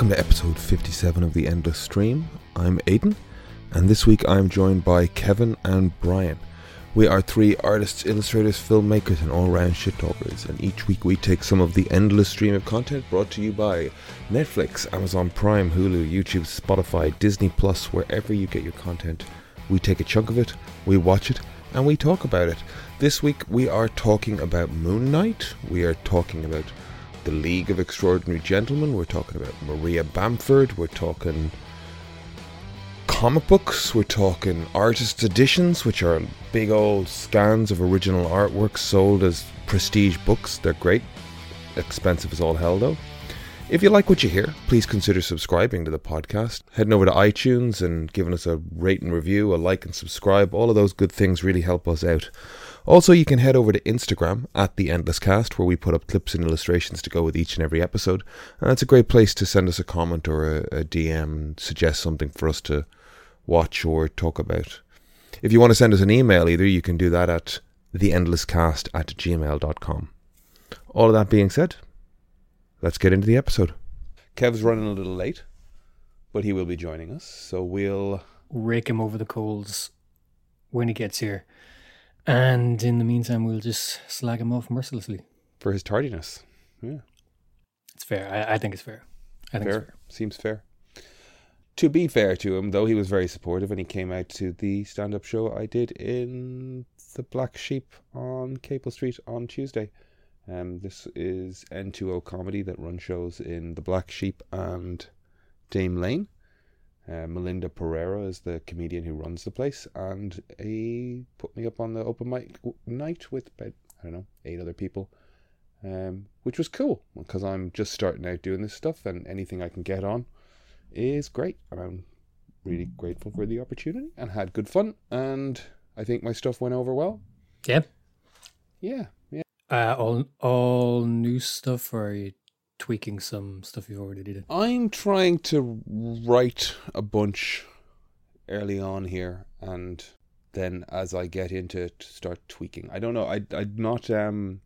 Welcome to episode 57 of The Endless Stream. I'm Aidan, and this week I'm joined by Kevin and Brian. We are three artists, illustrators, filmmakers, and all round shit talkers, and each week we take some of the endless stream of content brought to you by Netflix, Amazon Prime, Hulu, YouTube, Spotify, Disney Plus, wherever you get your content. We take a chunk of it, we watch it, and we talk about it. This week we are talking about Moon Knight, we are talking about the League of Extraordinary Gentlemen, we're talking about Maria Bamford, we're talking comic books, we're talking artist editions, which are big old scans of original artwork sold as prestige books. They're great, expensive as all hell though. If you like what you hear, please consider subscribing to the podcast. Heading over to iTunes and giving us a rate and review, a like and subscribe. All of those good things really help us out. Also, you can head over to Instagram at The Endless Cast, where we put up clips and illustrations to go with each and every episode. And that's a great place to send us a comment or a, a DM, suggest something for us to watch or talk about. If you want to send us an email either, you can do that at theendlesscast at gmail.com. All of that being said, let's get into the episode. Kev's running a little late, but he will be joining us, so we'll rake him over the coals when he gets here. And in the meantime, we'll just slag him off mercilessly. For his tardiness. Yeah. It's fair. I, I think it's fair. I think fair. it's fair. Seems fair. To be fair to him, though, he was very supportive and he came out to the stand up show I did in the Black Sheep on Capel Street on Tuesday. Um, this is N2O Comedy that run shows in the Black Sheep and Dame Lane. Uh, Melinda Pereira is the comedian who runs the place, and he put me up on the open mic night with about, I don't know, eight other people, um, which was cool because I'm just starting out doing this stuff, and anything I can get on is great. And I'm really grateful for the opportunity and had good fun, and I think my stuff went over well. Yeah. Yeah, yeah. Uh, all all new stuff, or are you tweaking some stuff you've already did? I'm trying to write a bunch early on here, and then as I get into it, start tweaking. I don't know. I I'm not um.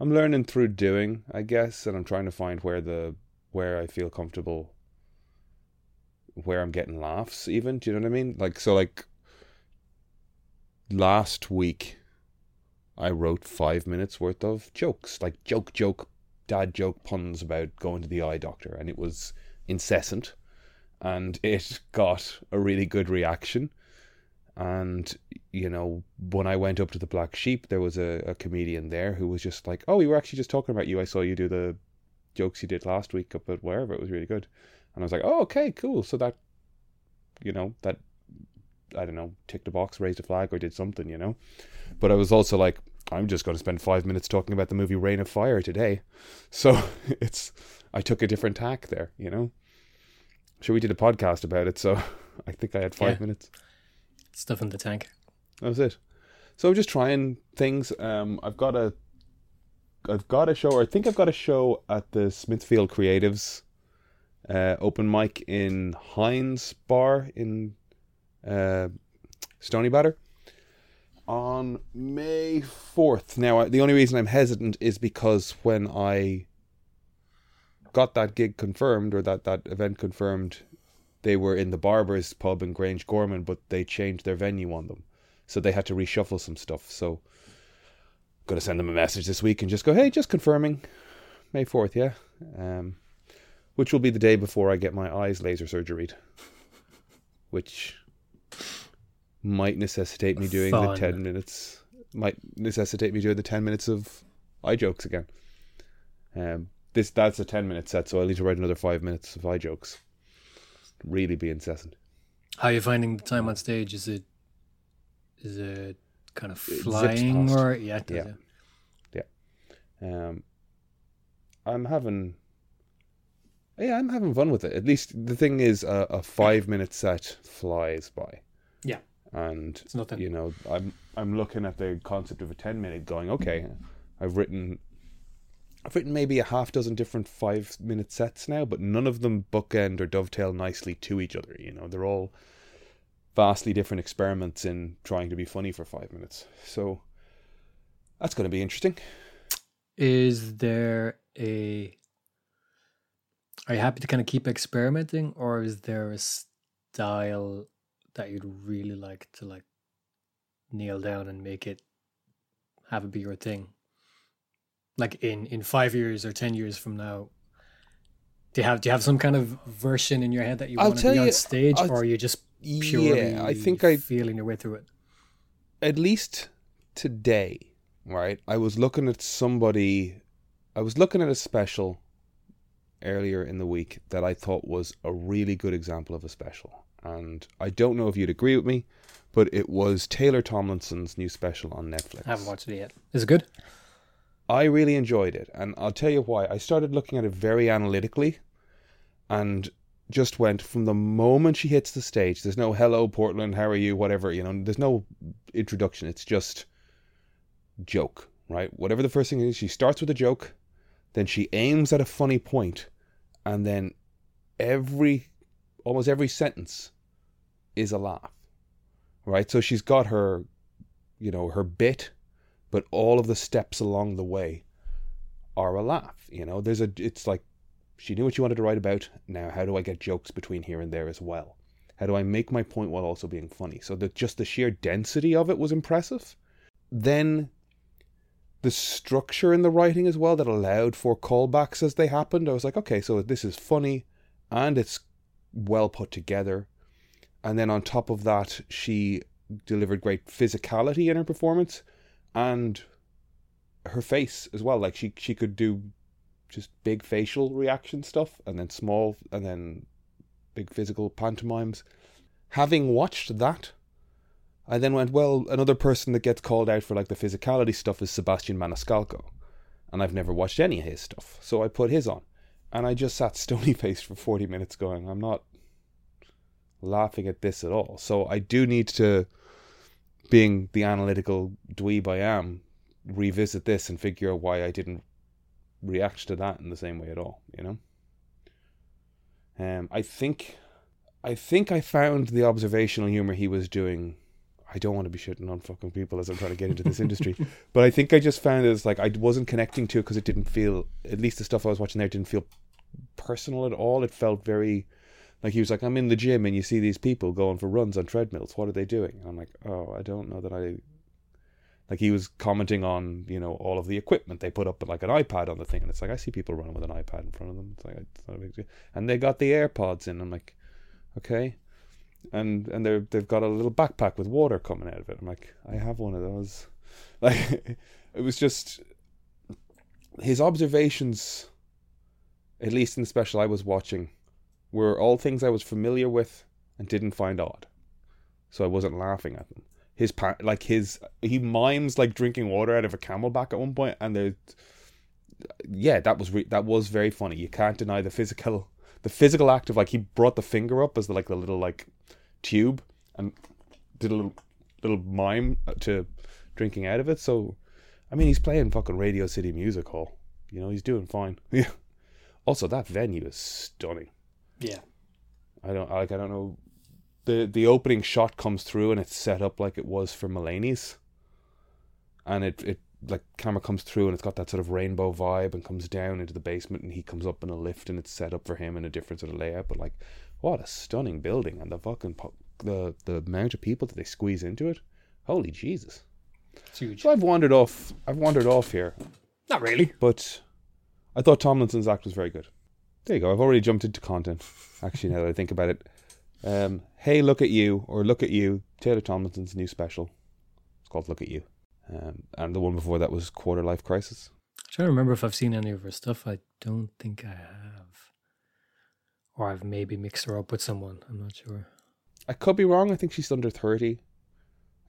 I'm learning through doing, I guess, and I'm trying to find where the where I feel comfortable, where I'm getting laughs. Even do you know what I mean? Like so, like last week, I wrote five minutes worth of jokes, like joke, joke, dad joke puns about going to the eye doctor, and it was incessant, and it got a really good reaction. And you know, when I went up to the Black Sheep, there was a, a comedian there who was just like, "Oh, we were actually just talking about you. I saw you do the jokes you did last week up at wherever. It was really good." And I was like, "Oh, okay, cool." So that, you know, that I don't know, ticked a box, raised a flag, or did something, you know. But I was also like, I'm just going to spend five minutes talking about the movie Reign of Fire today. So it's, I took a different tack there, you know. Sure, we did a podcast about it, so I think I had five Yeah. minutes. Stuff in the tank. That was it. So I'm just trying things. Um, I've got a, I've got a show, or I think I've got a show at the Smithfield Creatives, uh, open mic in Hynes Bar in, uh, Stoneybatter on May 4th. Now, the only reason I'm hesitant is because when I got that gig confirmed or that, that event confirmed, they were in the Barber's pub in Grangegorman, but they changed their venue on them. So they had to reshuffle some stuff. So I'm going to send them a message this week and just go, hey, just confirming May 4th, yeah? Um, which will be the day before I get my eyes laser surgery, which might necessitate me doing the 10 minutes might necessitate me doing the 10 minutes of eye jokes again um this that's a 10 minute set so i need to write another 5 minutes of eye jokes really be incessant How are you finding the time on stage? Is it is it kind of flying or yeah? does, Yeah. um i'm having yeah i'm having fun with it at least the thing is a, a 5 minute set flies by Yeah. And It's nothing. you know i'm i'm looking at the concept of a 10 minute going okay i've written i've written maybe a half dozen different 5 minute sets now but none of them bookend or dovetail nicely to each other you know. They're all vastly different experiments in trying to be funny for 5 minutes. So that's going to be interesting. Is there a Are you happy to kind of keep experimenting, or is there a style that you'd really like to like nail down and make it have it be your thing? Like in in five years or ten years from now, do you have do you have some kind of version in your head that you I'll want to be on you- stage, I'll- or are you just purely Yeah, I think I feeling your way through it? at least today, right? I was looking at somebody, I was looking at a special earlier in the week that I thought was a really good example of a special. And I don't know if you'd agree with me, but it was Taylor Tomlinson's new special on Netflix. I haven't watched it yet. Is it good? I really enjoyed it, and I'll tell you why. I started looking at it very analytically, and just went from the moment she hits the stage. There's no "Hello, Portland, how are you?" Whatever you know. There's no introduction. It's just joke, right? Whatever the first thing is, she starts with a joke, then she aims at a funny point, and then every, almost every sentence, is a laugh, right? So she's got her, you know, her bit but all of the steps along the way are a laugh. You know, there's a. It's like she knew what she wanted to write about. Now, how do I get jokes between here and there as well? How do I make my point while also being funny? So that just the sheer density of it was impressive. Then the structure in the writing as well that allowed for callbacks as they happened. I was like, okay, so this is funny and it's well put together. And then on top of that, she delivered great physicality in her performance and her face as well. Like she she could do just big facial reaction stuff and then small and then big physical pantomimes. Having watched that, I then went, well, another person that gets called out for like the physicality stuff is Sebastian Maniscalco. And I've never watched any of his stuff. So I put his on. And I just sat stony faced for 40 minutes going, I'm not laughing at this at all. So I do need to being the analytical dweeb I am, revisit this and figure out why I didn't react to that in the same way at all, you know? Um, I think, I think I found the observational humor he was doing. I don't want to be shitting on fucking people as I'm trying to get into this industry, but I think I just found it as like I wasn't connecting to it because it didn't feel, at least the stuff I was watching there didn't feel personal at all. It felt very like he was like, I'm in the gym and you see these people going for runs on treadmills. What are they doing? And I'm like, oh, I don't know that I. Like he was commenting on, you know, all of the equipment they put up, like an iPad on the thing, and it's like I see people running with an iPad in front of them. It's like it's not a big deal. And they got the AirPods in. I'm like, okay, and and they they've got a little backpack with water coming out of it. I'm like, I have one of those. Like, it was just his observations, at least in the special I was watching, were all things I was familiar with and didn't find odd. So I wasn't laughing at them. His pa- like his he mimes like drinking water out of a CamelBak at one point, and there, yeah, that was re- that was very funny. You can't deny the physical the physical act of like he brought the finger up as the, like the little like tube and did a little little mime to drinking out of it. So, I mean, he's playing fucking Radio City Music Hall. You know, he's doing fine. Yeah. Also, that venue is stunning. Yeah. I don't like. I don't know. the The opening shot comes through and it's set up like it was for Mulaney's, and it it like camera comes through and it's got that sort of rainbow vibe and comes down into the basement and he comes up in a lift and it's set up for him in a different sort of layout. But like, what a stunning building and the fucking po- the the amount of people that they squeeze into it. Holy Jesus! It's huge. So I've wandered off. I've wandered off here, Not really. but I thought Tomlinson's act was very good. There you go. I've already jumped into content. Actually, now that I think about it, um, hey, look at you, or look at you, Taylor Tomlinson's new special. It's called Look at You, um, and the one before that was Quarter Life Crisis. I'm trying to remember if I've seen any of her stuff. I don't think I have. Or I've maybe mixed her up with someone. I'm not sure. I could be wrong. I think she's under thirty.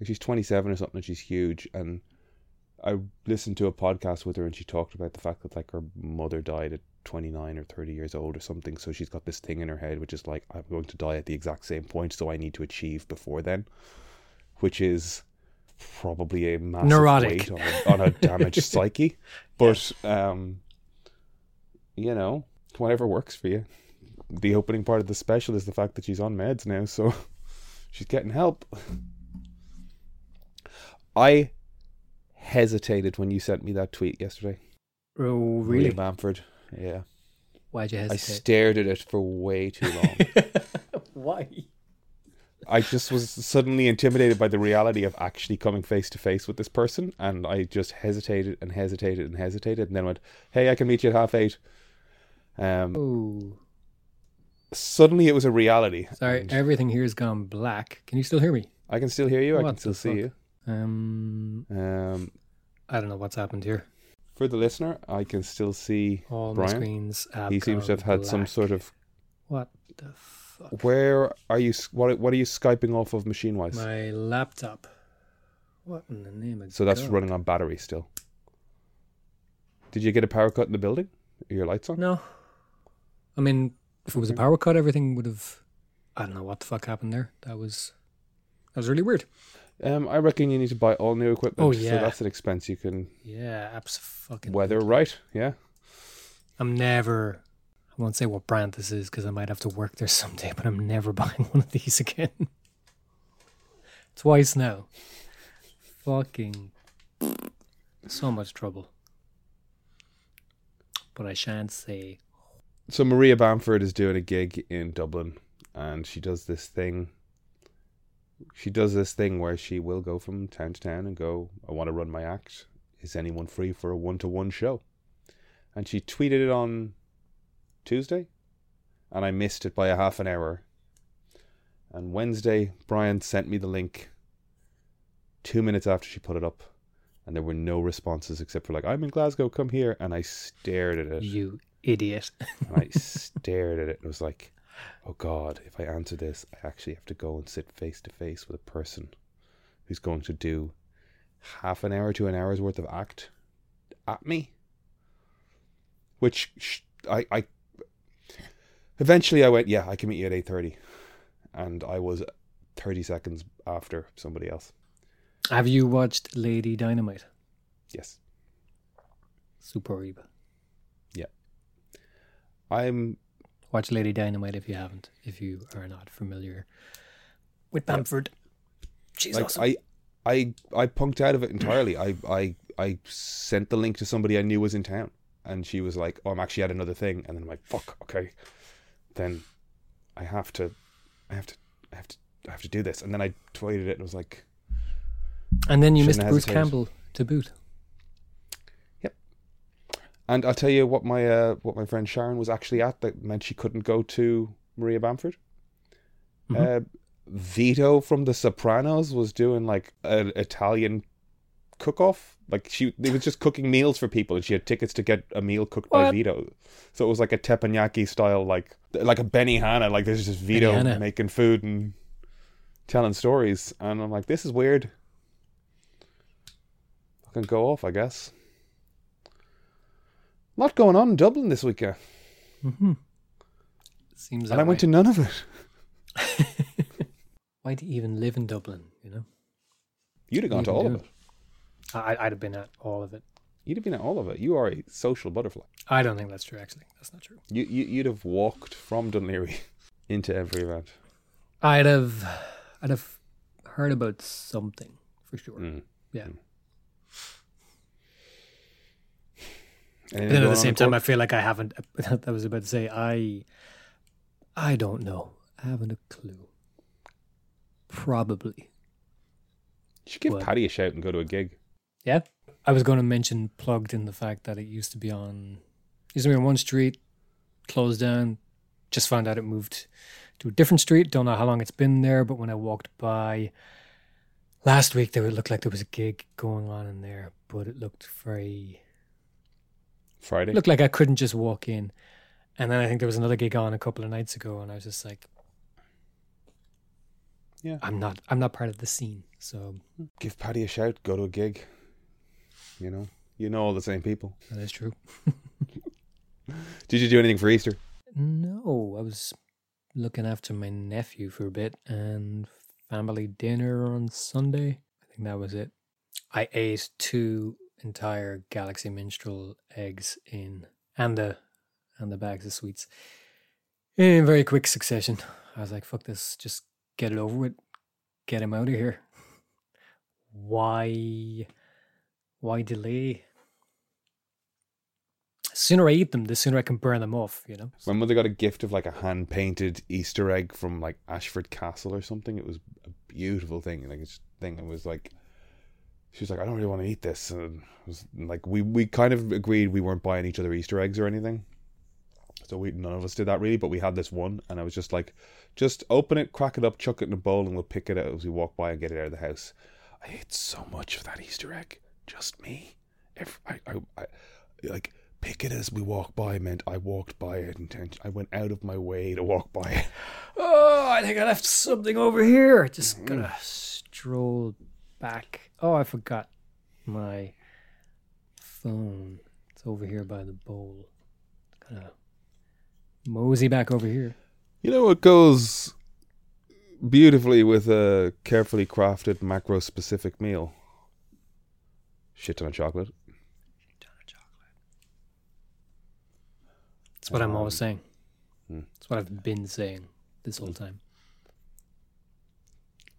She's twenty seven or something, and she's huge. And I listened to a podcast with her, and she talked about the fact that like her mother died at twenty nine or thirty years old or something. So she's got this thing in her head, which is like I'm going to die at the exact same point, so I need to achieve before then, which is probably a massive Neurotic. weight on a, on a damaged psyche. But um, you know, whatever works for you. The opening part of the special is the fact that she's on meds now, so she's getting help. I hesitated when you sent me that tweet yesterday. Oh, really? Bamford. Yeah. Why'd you I stared at it for way too long. Why? I just was suddenly intimidated by the reality of actually coming face to face with this person, and I just hesitated and hesitated and hesitated, and then went, "Hey, I can meet you at half eight. Um, suddenly it was a reality. sorry. and Everything here's gone black. Can you still hear me? I can still hear you. I can still see you. Um, Um, I don't know what's happened here. for the listener, I can still see. All Brian? my screens. He seems to have had some sort of. What the fuck? Where are you? What What are you skyping off of machine wise? My laptop. What in the name of So that's God? running on battery still. Did you get a power cut in the building? Are your lights on? No. I mean, if it was a power cut, everything would have. I don't know what the fuck happened there. That was. That was really weird. Um, I reckon you need to buy all new equipment. Oh, yeah, So that's an expense you can Yeah, absolutely. weather right. Yeah. I'm never. I won't say what brand this is because I might have to work there someday, but I'm never buying one of these again. Twice now. Fucking. So much trouble. But I shan't say. So Maria Bamford is doing a gig in Dublin, and she does this thing. She does this thing where she will go from town to town and go, "I want to run my act. Is anyone free for a one-to-one show?" And she tweeted it on Tuesday, and I missed it by a half an hour. And Wednesday, Brian sent me the link. Two minutes after she put it up, and there were no responses except for like, "I'm in Glasgow, come here," and I stared at it. You idiot. And I stared at it and was like, oh God, if I answer this, I actually have to go and sit face to face with a person who's going to do half an hour to an hour's worth of act at me. Which sh- I, I eventually I went, yeah, I can meet you at 8.30. And I was 30 seconds after somebody else. Have you watched Lady Dynamite? Yes. Superb. Yeah. I'm Watch Lady Dynamite if you haven't, if you are not familiar with Bamford. She's like awesome. I, I, I punked out of it entirely. I, I, I sent the link to somebody I knew was in town, and she was like, "Oh, I'm actually at another thing," and then I'm like, "Fuck, okay." Then I have to, I have to, I have to, I have to do this, and then I tweeted it and was like, and then you missed have Bruce. Campbell to boot. Yep. And I'll tell you what my, uh, what my friend Sharon was actually at that meant she couldn't go to Maria Bamford. Mhm. Uh, Vito from The Sopranos was doing like an Italian cook-off. Like she, they was just cooking meals for people, and she had tickets to get a meal cooked by Vito. So it was like a teppanyaki style, like like a Benny Benihana. Like there's just Vito Benihana. making food and telling stories, and I'm like, this is weird. I can go off, I guess. lot going on in Dublin this weekend, Mm-hmm. Seems. and I went to none of it. Why do you even live in Dublin? You know, You'd have gone to Even all of it. I, I'd have been at all of it. You'd have been at all of it. You are a social butterfly. I don't think that's true. Actually, that's not true. You, you you'd have walked from Dún Laoghaire into every event. I'd have, I'd have heard about something for sure. Mm. Yeah. Mm. But then at the same time, I feel like I haven't. I was about to say I. I don't know. I haven't a clue. Probably. you should give What? Paddy a shout and go to a gig. Yeah. I was going to mention plugged in the fact that it used to be on. Used to be on one street, closed down. Just found out it moved to a different street. Don't know how long it's been there, but when I walked by last week, there would look like there was a gig going on in there, but it looked very Friday. looked like I couldn't just walk in. And then I think there was another gig on a couple of nights ago, and I was just like, Yeah. I'm not, I'm not part of the scene." So give Paddy a shout. Go to a gig. You know, you know all the same people. that is true. Did you do anything for Easter? No, I was looking after my nephew for a bit and family dinner on Sunday. I think that was it. I ate two entire Galaxy Minstrel eggs in and the and the bags of sweets in very quick succession. I was like, "Fuck this! Just get it over with. Get him out of here. Why? Why delay?" sooner I eat them, the sooner I can burn them off. You know. My mother got a gift of like a hand painted Easter egg from like Ashford Castle or something. It was a beautiful thing. Like thing. It was like she was like, I don't really want to eat this. And was like we we kind of agreed we weren't buying each other Easter eggs or anything. So we none of us did that really, but we had this one, and I was just like, just open it, crack it up, chuck it in a bowl, and we'll pick it out as we walk by and get it out of the house. I ate so much of that Easter egg, just me. If I, I, I like pick it as we walk by meant I walked by it intention. I went out of my way to walk by it. Oh, I think I left something over here. Just mm-hmm. gonna stroll back. Oh, I forgot my phone. It's over here by the bowl. Gonna mosey back over here. You know what goes beautifully with a carefully crafted macro specific meal? Shit ton of chocolate. That's what I'm always Um, saying. hmm. That's what I've been saying this whole time.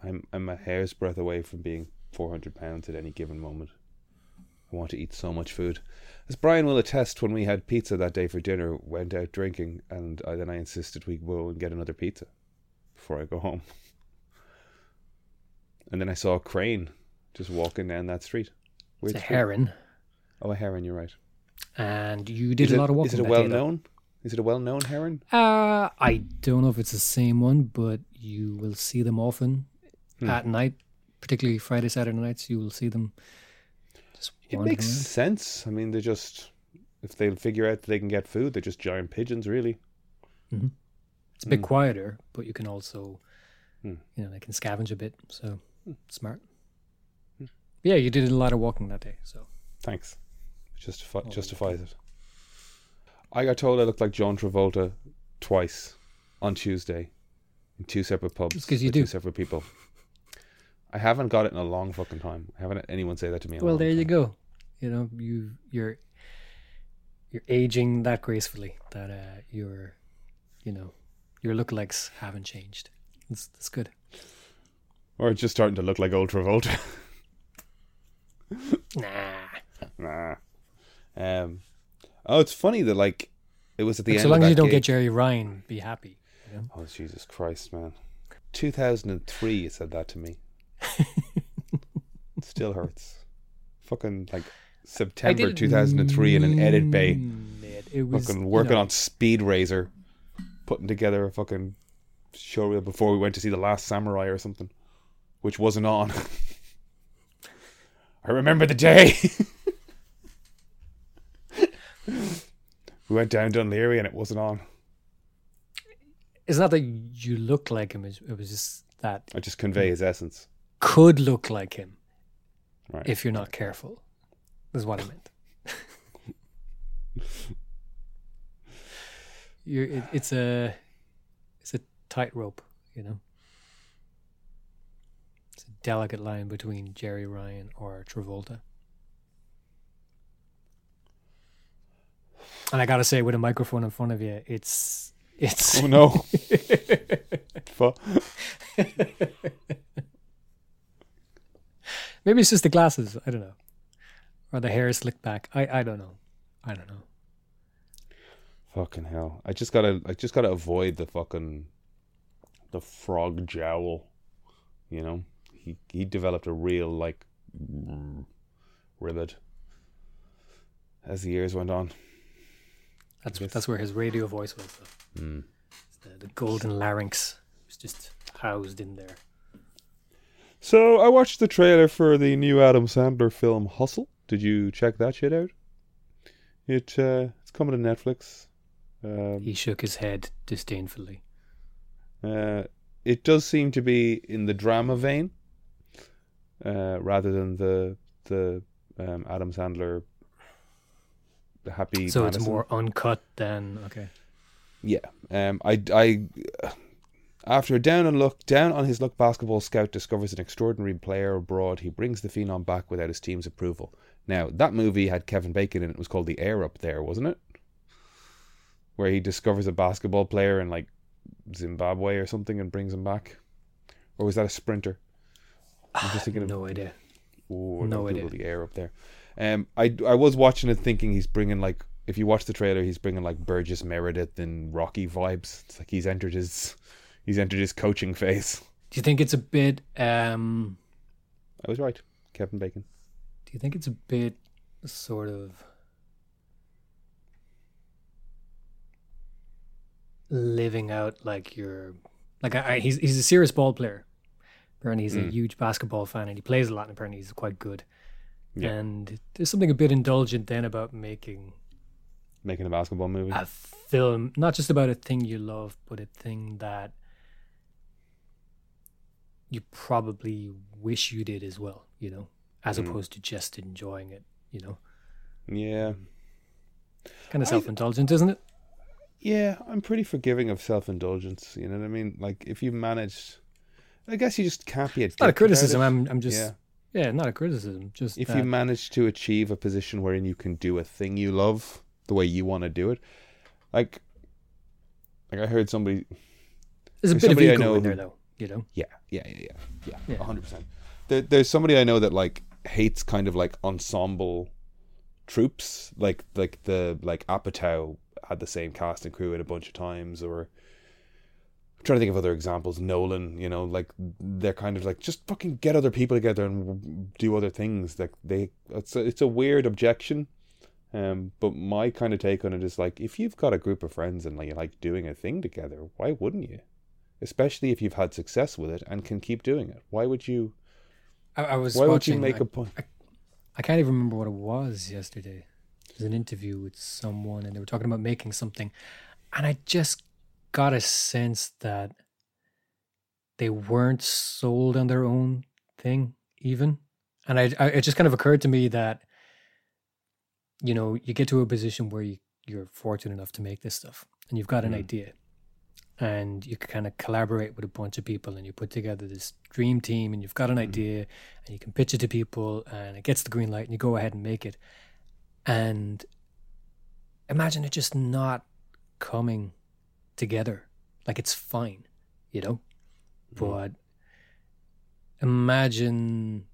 I'm I'm a hair's breadth away from being 400 pounds at any given moment. I want to eat so much food. As Brian will attest, when we had pizza that day for dinner, went out drinking, and I, then I insisted we go and get another pizza before I go home. And then I saw a crane just walking down that street. It's a heron, Oh, a heron. You're right. and you did is a it, lot of walking. Is it a well known? Is it a well known heron? Uh, I don't know if it's the same one, but you will see them often Hmm. at night, particularly Friday, Saturday nights. You will see them. Just It makes around. sense. I mean, they're just if they figure out that they can get food, they're just giant pigeons, really. It's a bit Hmm. quieter, but you can also, Hmm. you know, they can scavenge a bit. So smart. Yeah, you did a lot of walking that day. So Thanks. Justifi- Oh, justifies it. I got told I looked like John Travolta twice on Tuesday in two separate pubs. It's 'cause you do. Two separate people. I haven't got it in a long fucking time. I haven't had anyone say that to me. In a well, there you go. You know, you you're you're aging that gracefully that uh, your, you know, your lookalikes haven't changed. That's that's good. Or just starting to look like old Travolta. Nah. nah. Um. Oh, it's funny that like it was at the Like, end. so long of as you don't gig- get Gerry Ryan, be happy. You know? Oh Jesus Christ, man! Two thousand and three, you said that to me. Still hurts. Fucking like September two thousand and three in an edit bay. it. It was Fucking you working know, on Speed Razor, putting together a fucking showreel before we went to see the Last Samurai or something, which wasn't on. I remember the day. we went down Dún Laoghaire and it wasn't on. It's not that you look like him. It was just that I just convey his essence. could look like him Right. if you're not careful. Is what I meant. it, it's a it's a tightrope, you know. Delicate line between Gerry Ryan or Travolta. And I gotta say, with a microphone in front of you, it's it's oh no. Maybe it's just the glasses. I don't know, or the hair slicked back. I I don't know. I don't know. Fucking hell! I just gotta, I just gotta avoid the fucking, the frog jowl. You know, he he developed a real like, mm, ribbit. As the years went on. That's that's where his radio voice was. Though. Mm. The, the golden larynx was just housed in there. So I watched the trailer for the new Adam Sandler film Hustle. Did you check that shit out? It uh, it's coming to Netflix. Um, He shook his head disdainfully. Uh, it does seem to be in the drama vein, uh, rather than the the um, Adam Sandler the happy. So it's more uncut than okay. Yeah. Um. I. I. After a down and look down on his luck, basketball scout discovers an extraordinary player abroad. He brings the phenom back without his team's approval. Now that movie had Kevin Bacon in it. It was called The Air Up There, wasn't it? Where he discovers a basketball player in like Zimbabwe or something and brings him back, or was that a sprinter? I'm just thinking of No idea. Ooh, No idea. The air up there. Um, I I was watching it thinking he's bringing like if you watch the trailer, he's bringing like Burgess Meredith and Rocky vibes. It's like he's entered his he's entered his coaching phase. Do you think it's a bit? um I was right, Kevin Bacon. Do you think it's a bit sort of living out like you're like I, I, he's he's a serious ball player. Apparently, he's a Mm. huge basketball fan and he plays a lot. And apparently, he's quite good. Yeah. And there's something a bit indulgent then about making Making a basketball movie. a film, not just about a thing you love, but a thing that you probably wish you did as well. You know, as Mm. opposed to just enjoying it. You know, yeah. kind of self indulgent, isn't it? Yeah, I'm pretty forgiving of self indulgence. You know what I mean? Like if you manage, I guess you just can't be a. Not a criticism. I'm I'm just yeah. yeah, not a criticism. Just If that- you manage to achieve a position wherein you can do a thing you love the way you want to do it, like, like I heard somebody. there's a bit of somebody I ego know in there though. You know, Yeah, yeah, yeah, yeah, yeah, Yeah. a hundred percent. There, there's somebody I know that like hates kind of like ensemble troops, like like the like Apatow had the same cast and crew at a bunch of times, or I'm trying to think of other examples. Nolan, you know, like they're kind of like just fucking get other people together and do other things. Like they, it's a, it's a weird objection. Um, but my kind of take on it is like if you've got a group of friends and like you like doing a thing together, why wouldn't you? Especially if you've had success with it and can keep doing it. Why would you? I, I was Why would you make I, a point? I can't even remember what it was yesterday. It was an interview with someone, and they were talking about making something, and I just got a sense that they weren't sold on their own thing, even. And I, I it just kind of occurred to me that, you know, you get to a position where you, you're fortunate enough to make this stuff, and you've got an Mm. idea, and you kind of collaborate with a bunch of people, and you put together this dream team, and you've got an Mhm. idea, and you can pitch it to people, and it gets the green light, and you go ahead and make it, and imagine it just not coming together like it's fine you know Mm. but imagine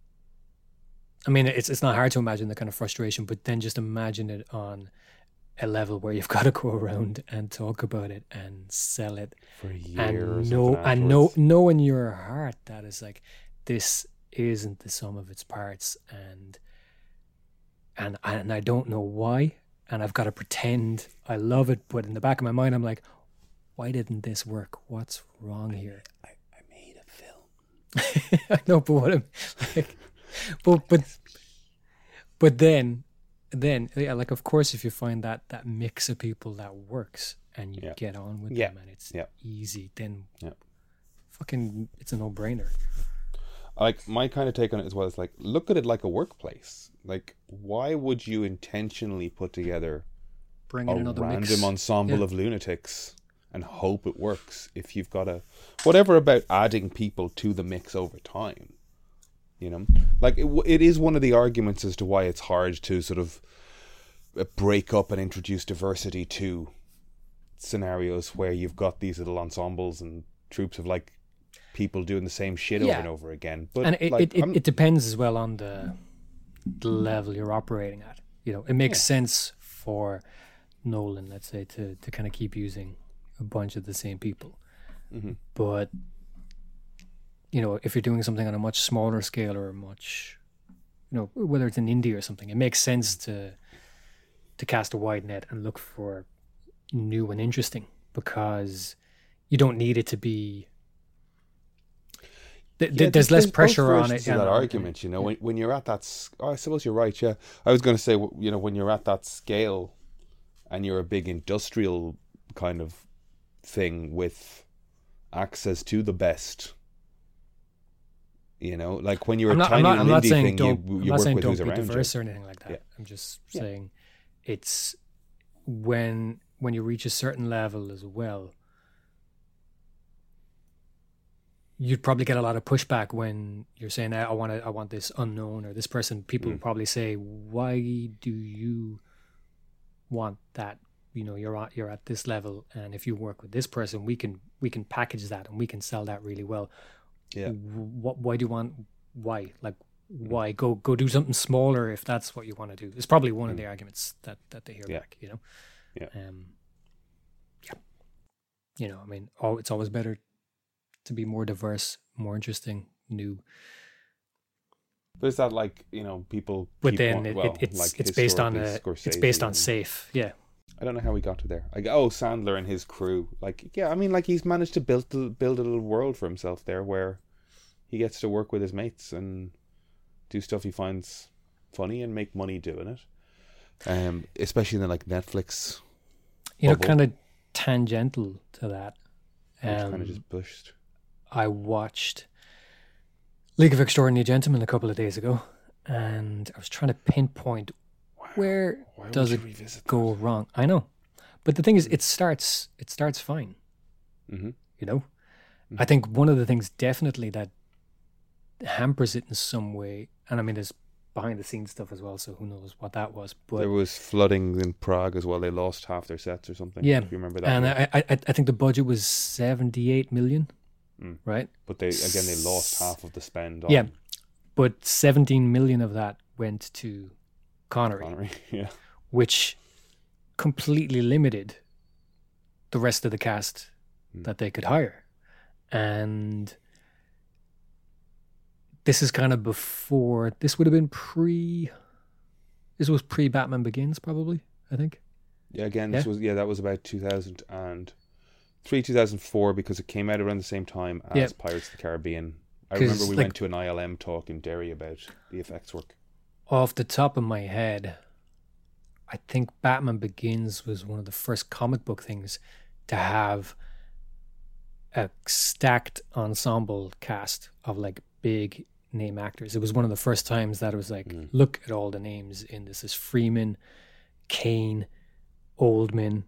i mean it's it's not hard to imagine the kind of frustration but then just imagine it on a level where you've got to go around and talk about it and sell it for years. and know and know know in your heart that is like this isn't the sum of its parts and and and I don't know why and I've got to pretend I love it but in the back of my mind I'm like why didn't this work what's wrong here I, I made a film. I know but what I'm like but but but then then yeah like of course if you find that that mix of people that works and you Yeah. get on with Yeah. them and it's Yeah. easy then Yeah. fucking it's a no-brainer like my kind of take on it as well is like look at it like a workplace. Like why would you intentionally put together bring a random mix ensemble of lunatics and hope it works if you've got a whatever about adding people to the mix over time you know? Like it, it is one of the arguments as to why it's hard to sort of uh, break up and introduce diversity to scenarios where you've got these little ensembles and troops of like people doing the same shit over and over again. But and it, like, it, it, it depends as well on the the level you're operating at. You know it makes sense for nolan let's say to to kind of keep using a bunch of the same people Mhm. but you know if you're doing something on a much smaller scale or a much you know whether it's in india or something it makes sense to to cast a wide net and look for new and interesting because you don't need it to be th- th- Yeah, there's less pressure on it. of that argument, you know, when when you're at that, oh, I suppose you're right. Yeah, I was going to say, you know, when you're at that scale, and you're a big industrial kind of thing with access to the best. You know, like when you're I'm a not, tiny I'm not, I'm not saying thing, don't. you, I'm you not work saying with don't who's be diverse you. or anything like that. Yeah. I'm just Yeah. saying it's when when you reach a certain level as well. You'd probably get a lot of pushback when you're saying, "I want to, I want this unknown or this person." People Mm. will probably say, "Why do you want that?" You know, you're at you're at this level, and if you work with this person, we can we can package that and we can sell that really well. Yeah. What? Why do you want? Why? Like, why go go do something smaller if that's what you want to do? It's probably one of the arguments that that they hear Yeah. back. You know. Yeah. Um. Yeah. You know, I mean, oh, it's always better to be more diverse, more interesting, new. But is that like you know people? But keep then want- it, well, it, it's like it's based on a it's based on safe. Yeah. I don't know how we got to there. Like, oh, Sandler and his crew. Like, yeah, I mean, like he's managed to build build a little world for himself there, where he gets to work with his mates and do stuff he finds funny and make money doing it. Um, especially in the like Netflix, You know, kind of tangential to that. which kind Um, of just pushed. I watched League of Extraordinary Gentlemen a couple of days ago, and I was trying to pinpoint where Why does it you revisit go wrong. I know, but the thing is, it starts it starts fine. Mm-hmm. You know, Mhm. I think one of the things definitely that hampers it in some way, and I mean, there's behind the scenes stuff as well, so who knows what that was. But there was flooding in Prague as well. They lost half their sets or something. Yeah, if you remember that. and. I, I I think the budget was seventy eight million, Mm. right? but they again they lost half of the spend. On Yeah. But seventeen million of that went to Connery. Connery. yeah, which completely limited the rest of the cast Hmm. that they could hire. And this is kind of before, this would have been pre, this was pre Batman Begins, probably, I think. yeah. Again, this Yeah. was yeah that was about two thousand and three, two thousand four because it came out around the same time as Yeah. Pirates of the Caribbean. I remember we like- went to an ILM talk in Derry about the effects work. Off the top of my head, I think Batman Begins was one of the first comic book things to have a stacked ensemble cast of like big name actors. It was one of the first times that it was like, Mm. look at all the names in this. Is Freeman, Caine, Oldman,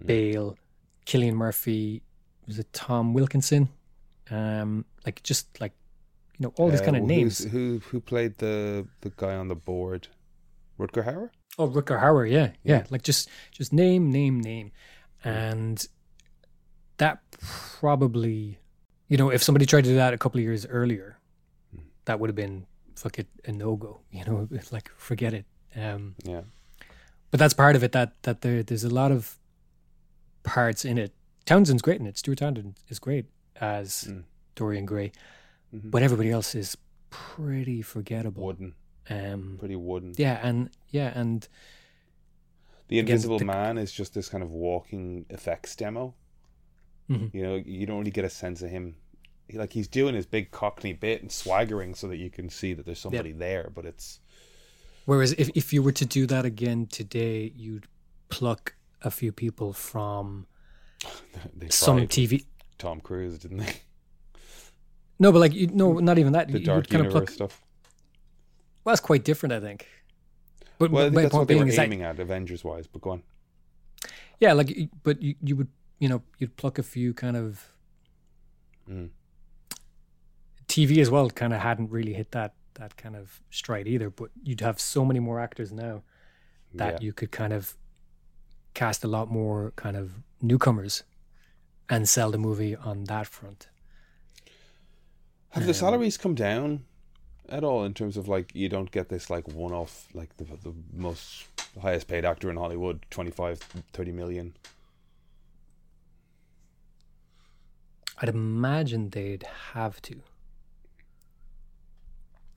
Mm. Bale, Cillian Murphy. Was it Tom Wilkinson? Um, like just like you know all these Uh, kind of names. Who who played the the guy on the board? Rutger Hauer. Oh, Rutger Hauer, yeah, yeah, Yeah. Like just just name, name, name, and that probably, you know, if somebody tried to do that a couple of years earlier, Mm. that would have been fuck it a no go. You know, like forget it. Um, Yeah. but that's part of it. That that there there's a lot of parts in it. Townsend's great in it. Stuart Townsend is great as Mm. Dorian Gray, Mhm. but everybody else is pretty forgettable. Wooden, Um, pretty wooden. yeah, and yeah, and The Invisible the- Man is just this kind of walking effects demo. Mhm. You know, you don't really get a sense of him. He, like he's doing his big Cockney bit and swaggering so that you can see that there's somebody there, but it's Whereas if, if you were to do that again today, you'd pluck a few people from some TV. Tom Cruise, didn't they? No, but like you, no, not even that. The you Dark kind of pluck. stuff. Well, that's quite different, I think. But Well, I think that's point what they were is that aiming at, Avengers wise. But go on. yeah, like you- but you, you would you know you'd pluck a few kind of Mm. TV as well. Kind of hadn't really hit that that kind of stride either. But you'd have so many more actors now that Yeah. you could kind of cast a lot more kind of newcomers and sell the movie on that front. Have the Um, salaries come down at all in terms of like you don't get this like one off like the the most the highest paid actor in Hollywood 25 30 million? I'd imagine they'd have to.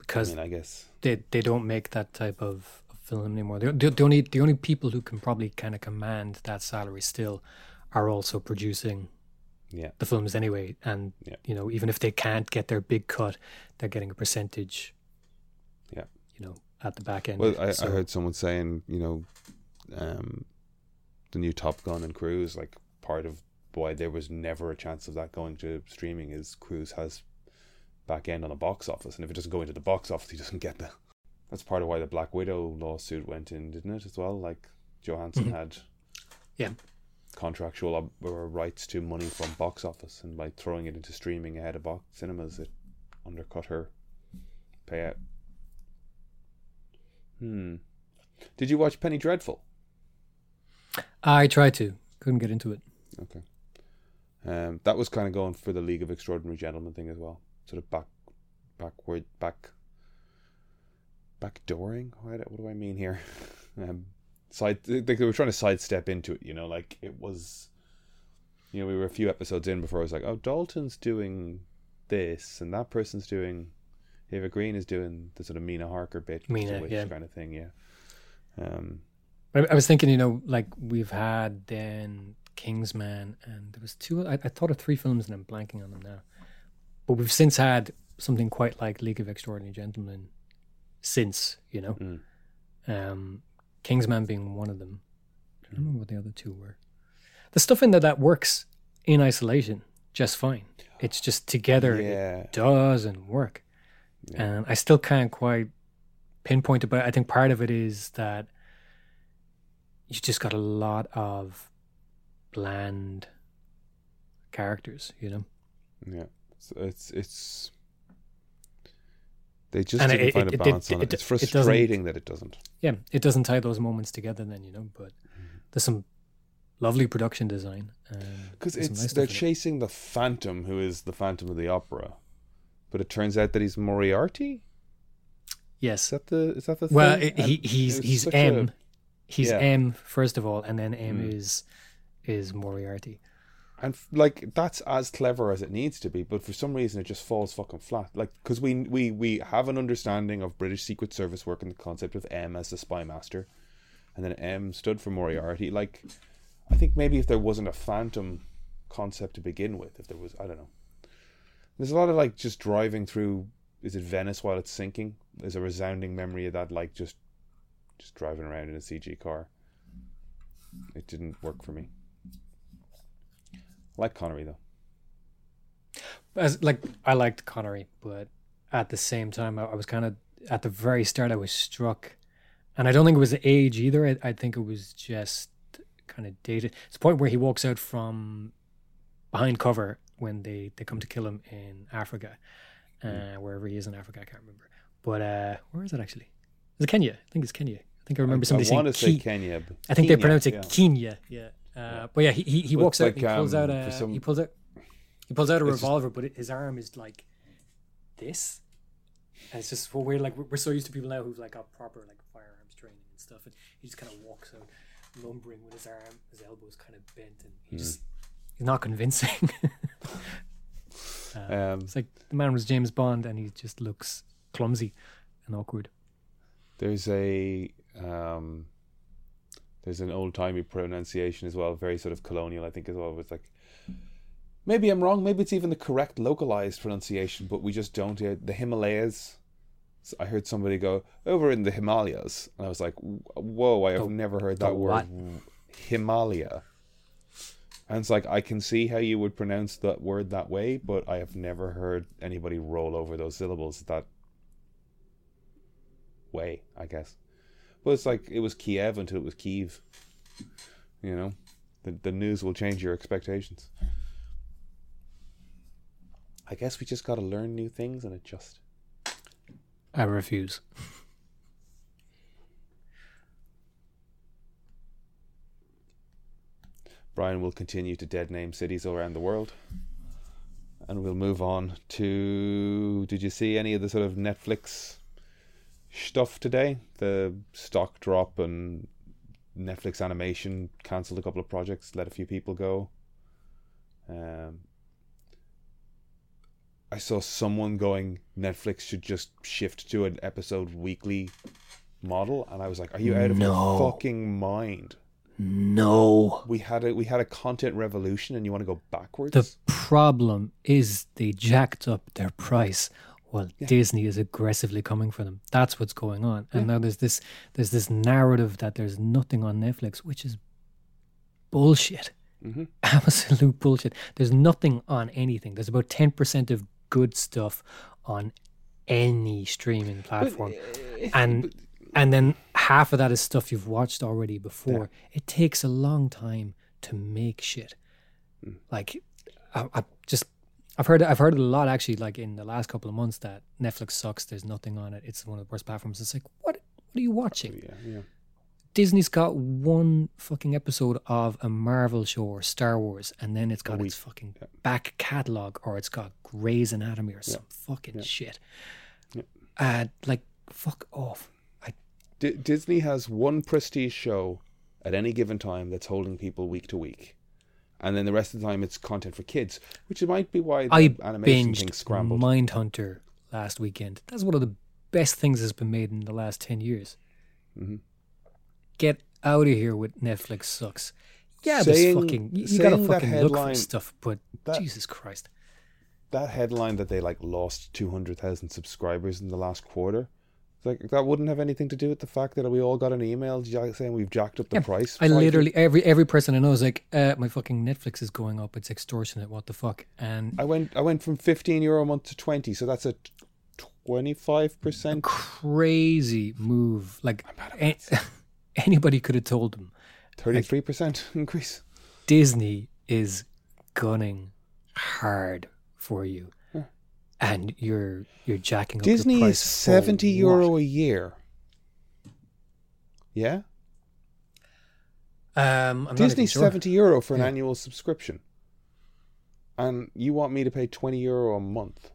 I because mean I guess. they they don't make that type of, of film anymore. The, the, the only the only people who can probably kind of command that salary still are also producing yeah the films anyway. And Yeah. you know, even if they can't get their big cut, they're getting a percentage. Yeah. you know, at the back end. well I, So- I heard someone saying you know um the new Top Gun and Cruise like part of why there was never a chance of that going to streaming is Cruise has back end on the box office and if it doesn't go into the box office he doesn't get the that's part of why the Black Widow lawsuit went in didn't it as well like Johansson Mhm. had Yeah. Contractual ob- rights to money from box office and by throwing it into streaming ahead of box cinemas it undercut her payout hmm did you watch Penny Dreadful I tried to, couldn't get into it. Okay. Um, that was kind of going for the League of Extraordinary Gentlemen thing as well. Sort of back, backward, back, backdooring. What, what do I mean here? Um, side. They, they were trying to sidestep into it. You know, like it was. You know, we were a few episodes in before I was like, "Oh, Dalton's doing this, and that person's doing." Eva Green is doing the sort of Mina Harker bit, Mina, yeah. kind of thing. Yeah. Um, I, I was thinking, you know, like we've had then Kingsman, and there was two. I, I thought of three films, and I'm blanking on them now. But we've since had something quite like League of Extraordinary Gentlemen. Since you know, Mm. um, Kingsman being one of them. I don't remember what the other two were. The stuff in there that works in isolation just fine. It's just together it yeah. doesn't work. Yeah. And I still can't quite pinpoint it, but I think part of it is that you just got a lot of bland characters, you know? Yeah, so it's it's they just And didn't it- find it- a balance it- on it. it- It's it frustrating that it doesn't. Yeah, it doesn't tie those moments together then, you know, but there's some lovely production design. Because There's some it's nice they're chasing the Phantom, who is the Phantom of the Opera, but it turns out that he's Moriarty. Is Yes. that the is that the Well, thing? he he's he's such a- M. He's Yeah. M first of all, and then M Mm. is is Moriarty. And like that's as clever as it needs to be, but for some reason it just falls fucking flat. Like because we we we have an understanding of British Secret Service work and the concept of M as the spy master, and then M stood for Moriarty. Like I think maybe if there wasn't a Phantom concept to begin with, if there was, I don't know. There's a lot of like just driving through. Is it Venice while it's sinking? There's a resounding memory of that, like just just driving around in a CG car. It didn't work for me. Like Connery though. as like I liked Connery, but at the same time, I, I was kind of at the very start. I was struck, and I don't think it was the age either. I, I think it was just kind of dated. It's the point where he walks out from behind cover when they they come to kill him in Africa, uh, wherever he is in Africa. I can't remember, but uh, where is it actually? Is it Kenya? I think it's Kenya. I think I remember somebody I want to saying say Ke- Kenya. I think they pronounce it yeah. Kenya. Yeah. Uh, But yeah, he he, he walks it's out. like, he pulls um, out a some- he pulls out he pulls out a It's just- revolver, but it, his arm is like this. And it's just well, we're like we're, so used to people now who've like got proper like firearms training and stuff, and he just kind of walks out lumbering with his arm, his elbows kind of bent, and he Hmm. just he's not convincing. Uh, Um, it's like the man was James Bond, and he just looks clumsy and awkward. there's a um, there's an old timey pronunciation as well, very sort of colonial, I think as well. It's like maybe I'm wrong, maybe it's even the correct localized pronunciation, but we just don't. Uh, the Himalayas. So I heard somebody go over in the Himalayas, and I was like, "Whoa! I have The- never heard that word? Himalaya." And it's like I can see how you would pronounce that word that way, but I have never heard anybody roll over those syllables that way, I guess. But it's like it was Kiev until it was Kyiv. You know, the the news will change your expectations. I guess we just got to learn new things and adjust. I refuse. Brian will continue to dead name cities all around the world. And we'll move on to. Did you see any of the sort of Netflix stuff today? The stock drop and Netflix animation cancelled a couple of projects, let a few people go. Um, I saw someone going, Netflix should just shift to an episode weekly model, and I was like, "Are you out of No. your fucking mind?" No. we had a we had a content revolution and you want to go backwards The problem is they jacked up their price while Disney is aggressively coming for them. That's what's going on. And now there's this there's this narrative that there's nothing on Netflix, which is bullshit. Mhm. Absolute bullshit. There's nothing on anything. There's about ten percent of good stuff on any streaming platform. and and then half of that is stuff you've watched already before. It takes a long time to make shit. Like, I, I just I've heard I've heard it a lot actually. Like in the last couple of months, that Netflix sucks. There's nothing on it. It's one of the worst platforms. It's like what what are you watching? yeah yeah Disney's got one fucking episode of a Marvel show or Star Wars, and then it's got its fucking Yeah. back catalog, or it's got Grey's Anatomy or some fucking shit. Uh, like fuck off. I D- Disney has one prestige show at any given time that's holding people week to week. And then the rest of the time it's content for kids, which might be why the I animation thing scrambled. Mindhunter last weekend. That's one of the best things that's been made in the last ten years. Mhm. Get out of here with Netflix sucks. Yeah, Saying- but fucking you, you gotta fucking look for stuff. But that- Jesus Christ, that headline that they like lost 200,000 subscribers in the last quarter like that wouldn't have anything to do with the fact that we all got an email saying we've jacked up the Yeah, price I five- literally every every person I know is like, uh, my fucking Netflix is going up. It's extortionate. What the fuck? And I went I went from 15 euro a month to 20 so that's a 25% crazy move. Like a- anybody could have told them 33% increase Disney is gunning hard for you, and you're you're jacking up. your Disney is price for 70 what? a year yeah Um, not sure. 70 euro for an Yeah. annual subscription and you want me to pay 20 euro a month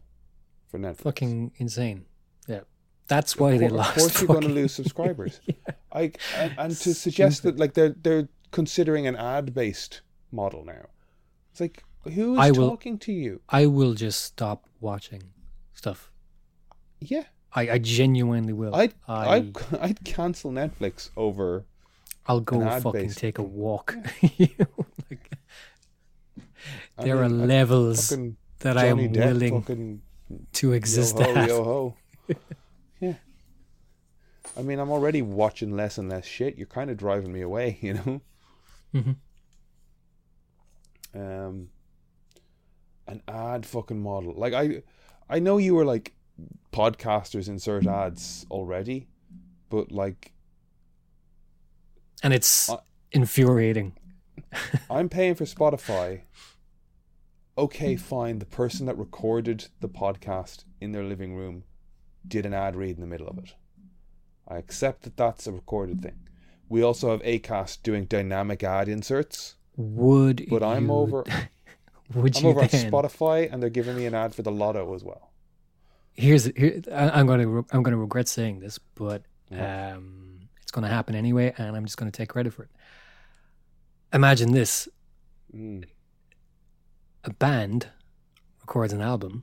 for Netflix Fucking insane. Yeah, that's why they Of lost. Of course, you're going to lose subscribers. I and, and to suggest that like they're they're considering an ad based model now. It's like who is I will- talking to you? I will just stop watching stuff. Yeah, I, I genuinely will. I'd I, I'd, I'd cancel Netflix over. I'll go fucking take a walk. Like, I there are mean, I'd levels fucking that I am Depp willing to exist yo ho, at. yo ho. yeah. I mean, I'm already watching less and less shit. You're kind of driving me away, you know. Mhm. um an ad fucking model. Like i i know you were like podcasters insert ads already but like And it's Uh, infuriating. i'm paying for spotify. Okay fine. The person that recorded the podcast in their living room did an ad read in the middle of it. I accept that that's a recorded thing. We also have acast doing dynamic ad inserts. Would but i'm over Would i'm you over on spotify and they're giving me an ad for the lotto as well Here's here, I'm going to I'm going to regret saying this, but Yeah. um, it's going to happen anyway, and I'm just going to take credit for it. Imagine this: Mm. a band records an album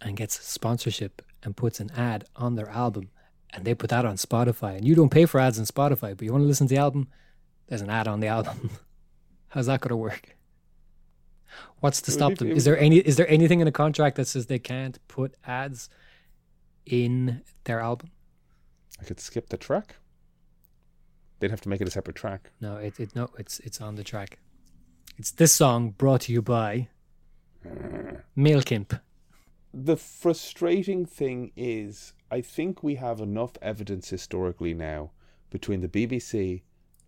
and gets sponsorship and puts an ad on their album, and they put that on Spotify, and you don't pay for ads on Spotify, but you want to listen to the album, there's an ad on the album. How's that going to work? What's to stop them? Is there any is there anything in the contract that says they can't put ads in their album? I could skip the track. They'd have to make it a separate track. No, it, it no, it's it's on the track. It's this song brought to you by uh. Mailchimp. The frustrating thing is, I think we have enough evidence historically now between the BBC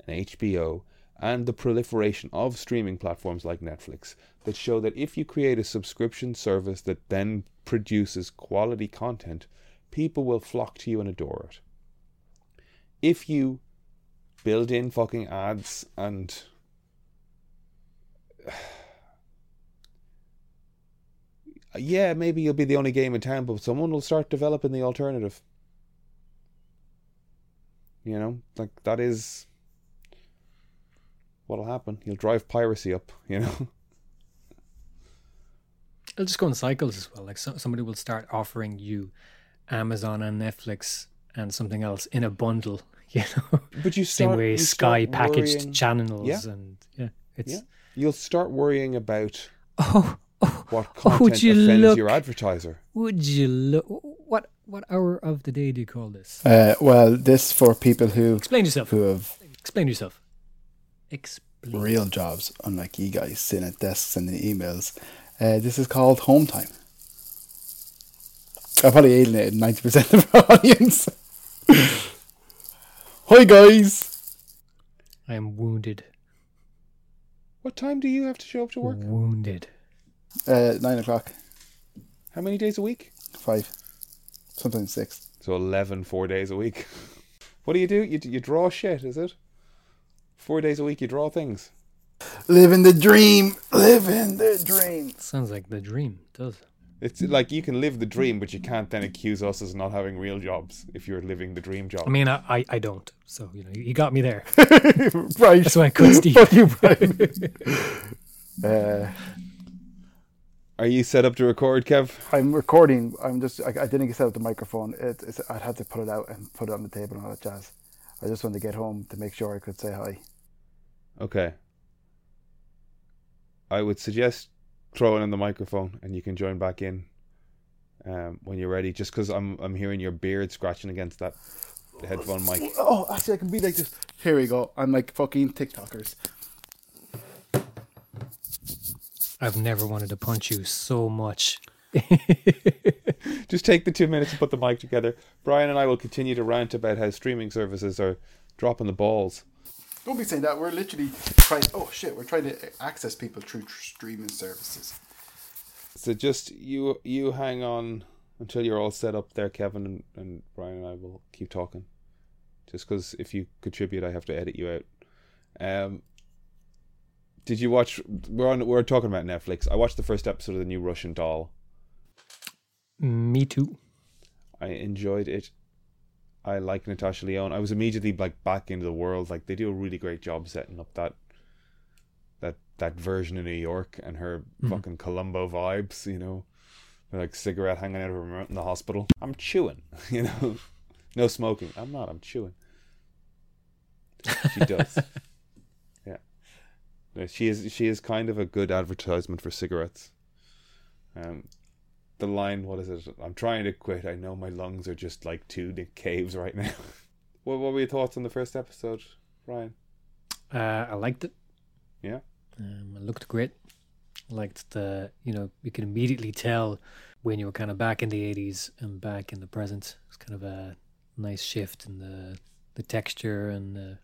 and HBO and the proliferation of streaming platforms like Netflix that show that if you create a subscription service that then produces quality content, people will flock to you and adore it. If you build in fucking ads and yeah, maybe you'll be the only game in town, but someone will start developing the alternative. You know, like that is what'll happen. You'll drive piracy up, you know. It'll just go in cycles as well. Like so, somebody will start offering you Amazon and Netflix and something else in a bundle. You know, But you same start, way you Sky start packaged worrying- channels Yeah. and yeah, it's Yeah. You'll start worrying about oh, oh what Oh, would you offends look- your advertiser. would you look what what hour of the day do you call this? Uh, well, this for people who Explain yourself. who have Explain yourself. Explain. real jobs, unlike you guys sitting at desks sending emails. Uh, this is called home time. I probably alienated ninety percent of our audience. Hi guys. I am wounded. What time do you have to show up to work? Wounded. Uh, nine o'clock, How many days a week? five, sometimes six. So 11, four days a week. What do you do? You, you draw shit, is it? Four days a week you draw things. Living the dream, living the dream. Sounds like the dream. It does. It's like you can live the dream, but you can't then accuse us as not having real jobs if you're living the dream job. I mean, I, I, I don't. So you know, you got me there. right. That's why I cut Steve. Fuck you, Brian. uh, Are you set up to record, Kev? I'm recording. I'm just. I, I didn't get set up the microphone. It, it's, I'd had to put it out and put it on the table and all that jazz. I just wanted to get home to make sure I could say hi. Okay. I would suggest throwing in the microphone, and you can join back in um, when you're ready. Just because I'm I'm hearing your beard scratching against that headphone mic. Oh, actually, I can be like this. Here we go. I'm like fucking TikTokers. I've never wanted to punch you so much. Just take the two minutes to put the mic together. Brian and I will continue to rant about how streaming services are dropping the balls. Don't be saying that. We're literally trying. Oh shit, we're trying to access people through tr- streaming services. So just you you hang on until you're all set up there, Kevin and, and Brian and I will keep talking. Just because if you contribute, I have to edit you out. Um, did you watch? We're on. We're talking about Netflix. I watched the first episode of the new Russian Doll. Me too. I enjoyed it. I like Natasha Lyonne. I was immediately like back into the world. Like they do a really great job setting up that that that version of New York and her fucking Columbo vibes. You know, like cigarette hanging out of her mouth in the hospital. I'm chewing. You know, no smoking. I'm not. I'm chewing. She does. yeah. Yeah, She is. She is kind of a good advertisement for cigarettes. Um, the line, what is it? I'm trying to quit. I know my lungs are just like two Nick caves right now. what, what were your thoughts on the first episode, Ryan? Uh, I liked it. Yeah. Um, it looked great. I liked the, you know, you can immediately tell when you were kind of back in the 80s and back in the present. It's kind of a nice shift in the the texture and the,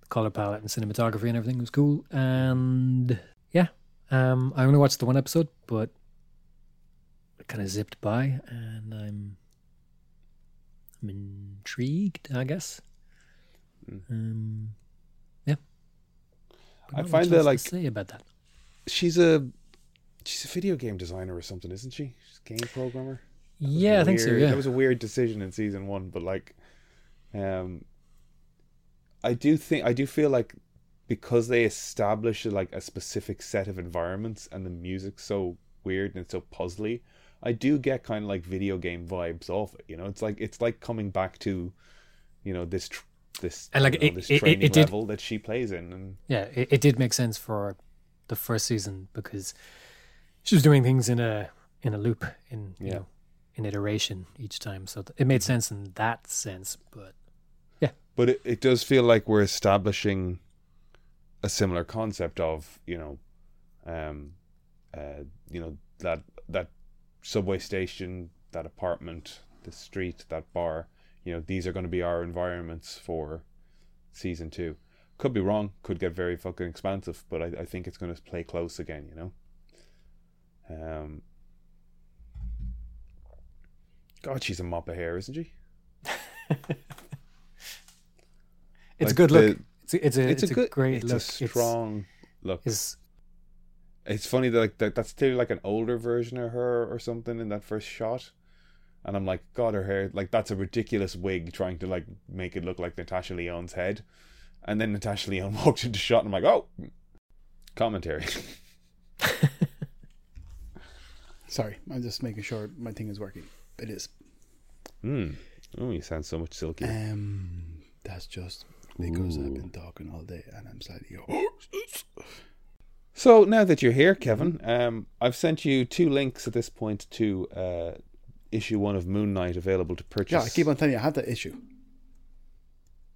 the color palette and cinematography and everything was cool. And yeah, um, I only watched the one episode, but kind of zipped by, and I'm I'm intrigued. I guess. Mm. Um, yeah. I find that, like, say about that. She's a she's a video game designer or something, isn't she? She's a game programmer. Yeah, I think so. Yeah. That was a weird decision in season one, but like, um, I do think I do feel like because they establish like a specific set of environments and the music's so weird and so puzzly, I do get kind of like video game vibes off it. You know, it's like it's like coming back to, you know, this tr- this And, like, you know, it- this it- it- training it did- level that she plays in, and yeah, it, it did make sense for the first season because she was doing things in a in a loop in you Yeah. know in iteration each time, so th- it made sense in that sense. But yeah, but it, it does feel like we're establishing a similar concept of you know um uh you know that that subway station that apartment the street that bar you know these are going to be our environments for season two could be wrong could get very fucking expansive but i, I think it's going to play close again you know um god she's a mop of hair isn't she it's Like a good look. the- It's a, it's a it's, it's, a good great look. it's look. a strong look It's, It's funny that like that, that's clearly like an older version of her or something in that first shot. And I'm like, God, her hair like that's a ridiculous wig trying to like make it look like Natasha Lyonne's head. And then Natasha Lyonne walked into shot and I'm like, oh commentary. Sorry, I'm just making sure my thing is working. It is. Hmm. Oh, you sound so much silky Um, that's just because I've been talking all day and I'm slightly. So now that you're here, Kevin, um, I've sent you two links at this point to uh, issue one of Moon Knight available to purchase. Yeah, I keep on telling you, I had that issue.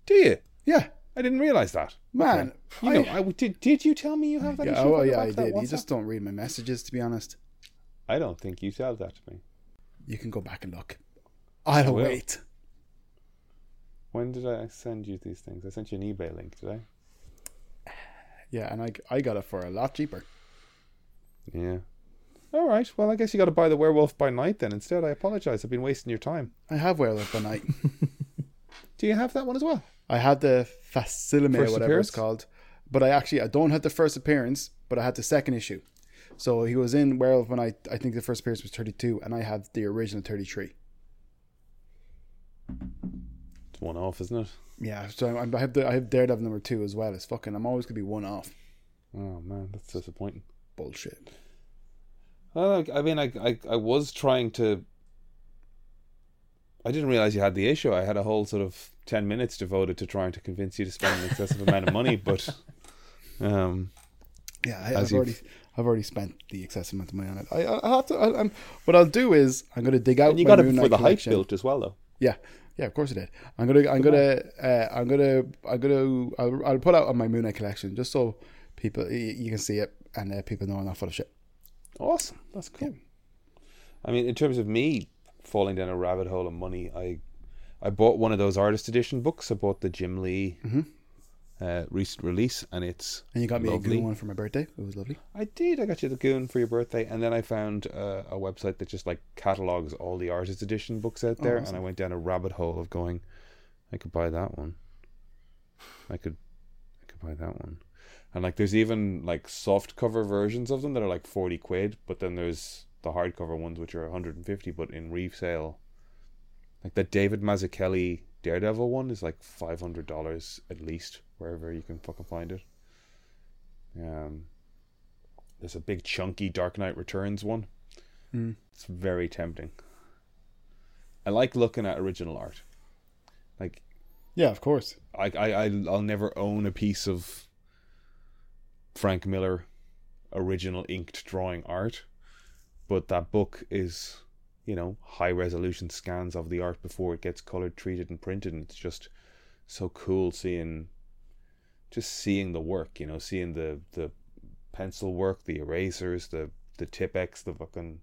Do you? Yeah, I didn't realize that. man. You know, I, did. Did you tell me you have that yeah, issue? oh yeah, I did. You just don't read my messages, to be honest. I don't think you said that to me. You can go back and look. I'll will. wait. When did I send you these things? I sent you an eBay link, did I? Yeah, and I, I got it for a lot cheaper. Yeah. All right. Well, I guess you got to buy the Werewolf by Night then instead. I apologize. I've been wasting your time. I have Werewolf by Night. Do you have that one as well? I had the Facsimile, First whatever appearance? it's called. But I actually I don't have the first appearance, but I had the second issue. So he was in Werewolf when I I think the first appearance was 32, and I had the original 33. It's one off, isn't it? Yeah, so I, I have the I have Daredevil number two as well. It's fucking. I'm always gonna be one off. Oh man, that's disappointing. Bullshit. Well, I mean, I, I I was trying to. I didn't realize you had the issue. I had a whole sort of ten minutes devoted to trying to convince you to spend an excessive amount of money, but um, Yeah, I, I've already I've already spent the excessive amount of money on it. I I have to. I, I'm what I'll do is I'm gonna dig out. and you got it Knight the hype collection. built as well, though. Yeah, yeah, of course I did. I'm gonna, I'm gonna, uh, I'm gonna, I'm gonna, I'll, I'll put out on my Moon Knight collection just so people you, you can see it and uh, people know I'm not full of shit. Awesome, that's cool. I mean, in terms of me falling down a rabbit hole of money, I I bought one of those artist edition books. I bought the Jim Lee uh, recent release, and it's And you got me a lovely. good one for my birthday. It was lovely. I did. I got you the Goon for your birthday, and then I found uh, a website that just like catalogs all the artist edition books out there, and I went down a rabbit hole of going, I could buy that one. I could, I could buy that one, and like there's even like soft cover versions of them that are like forty quid, but then there's the hardcover ones which are 150, but in resale. Like that David Mazzucchelli Daredevil one is like five hundred dollars at least wherever you can fucking find it. Um, there's a big chunky Dark Knight Returns one. Mm. It's very tempting. I like looking at original art. Like Yeah, of course. I I I- I'll never own a piece of Frank Miller original inked drawing art, but that book is you know high resolution scans of the art before it gets colored, treated, and printed, and it's just so cool seeing just seeing the work, you know, seeing the the pencil work, the erasers, the the Tipp-Ex, the fucking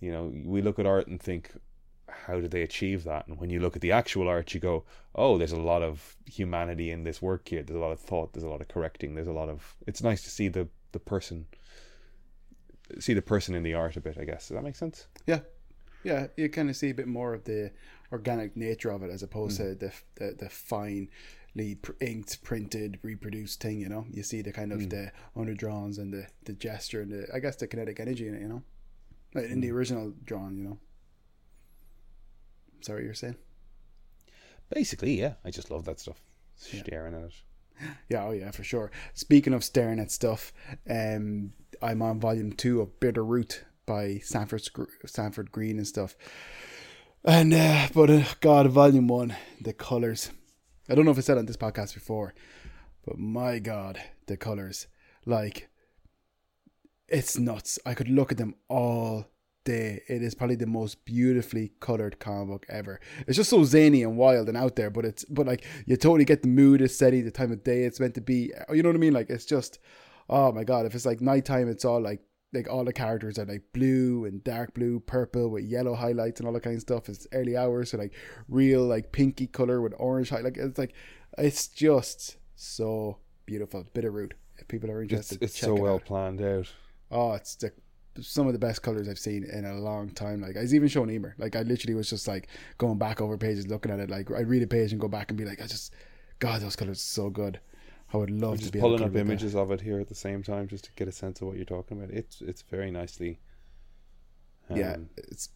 you know, we look at art and think how did they achieve that? And when you look at the actual art, you go, oh, there's a lot of humanity in this work here. There's a lot of thought. There's a lot of correcting. There's a lot of. It's nice to see the the person, see the person in the art a bit. I guess does that make sense? Yeah, yeah. You kind of see a bit more of the organic nature of it as opposed Mm. to the the, the finely inked, printed, reproduced thing. You know, you see the kind of Mm. the underdrawns and the the gesture and the I guess the kinetic energy in it. You know, like in the Mm. original drawing. You know. Sorry, you're saying. Basically, yeah. I just love that stuff. Yeah. Staring at it. Yeah, oh yeah, for sure. Speaking of staring at stuff, um, I'm on volume two of Bitter Root by Sanford Sanford Greene and stuff. And uh, but uh, God, volume one, the colors. I don't know if I said on this podcast before, but my God, the colors, like, it's nuts. I could look at them all day. It is probably the most beautifully colored comic book ever. It's just so zany and wild and out there, but it's but like you totally get the mood it's steady, the time of day it's meant to be. You know what I mean? Like it's just oh my god, if it's like nighttime it's all like like all the characters are like blue and dark blue, purple with yellow highlights and all that kind of stuff. It's early hours, so like real like pinky color with orange highlight. Like it's like it's just so beautiful. Bitter root. If people are It's interested, it's check so it well out. planned out. Oh, it's the some of the best colors I've seen in a long time. Like I was even showing Emer. Like I literally was just like going back over pages, looking at it. Like I'd read a page and go back and be like, I just, God, those colors are so good. I would love I'm to just be able pulling to up with that. images of it here at the same time just to get a sense of what you're talking about. It's it's very nicely. yeah, um, it's.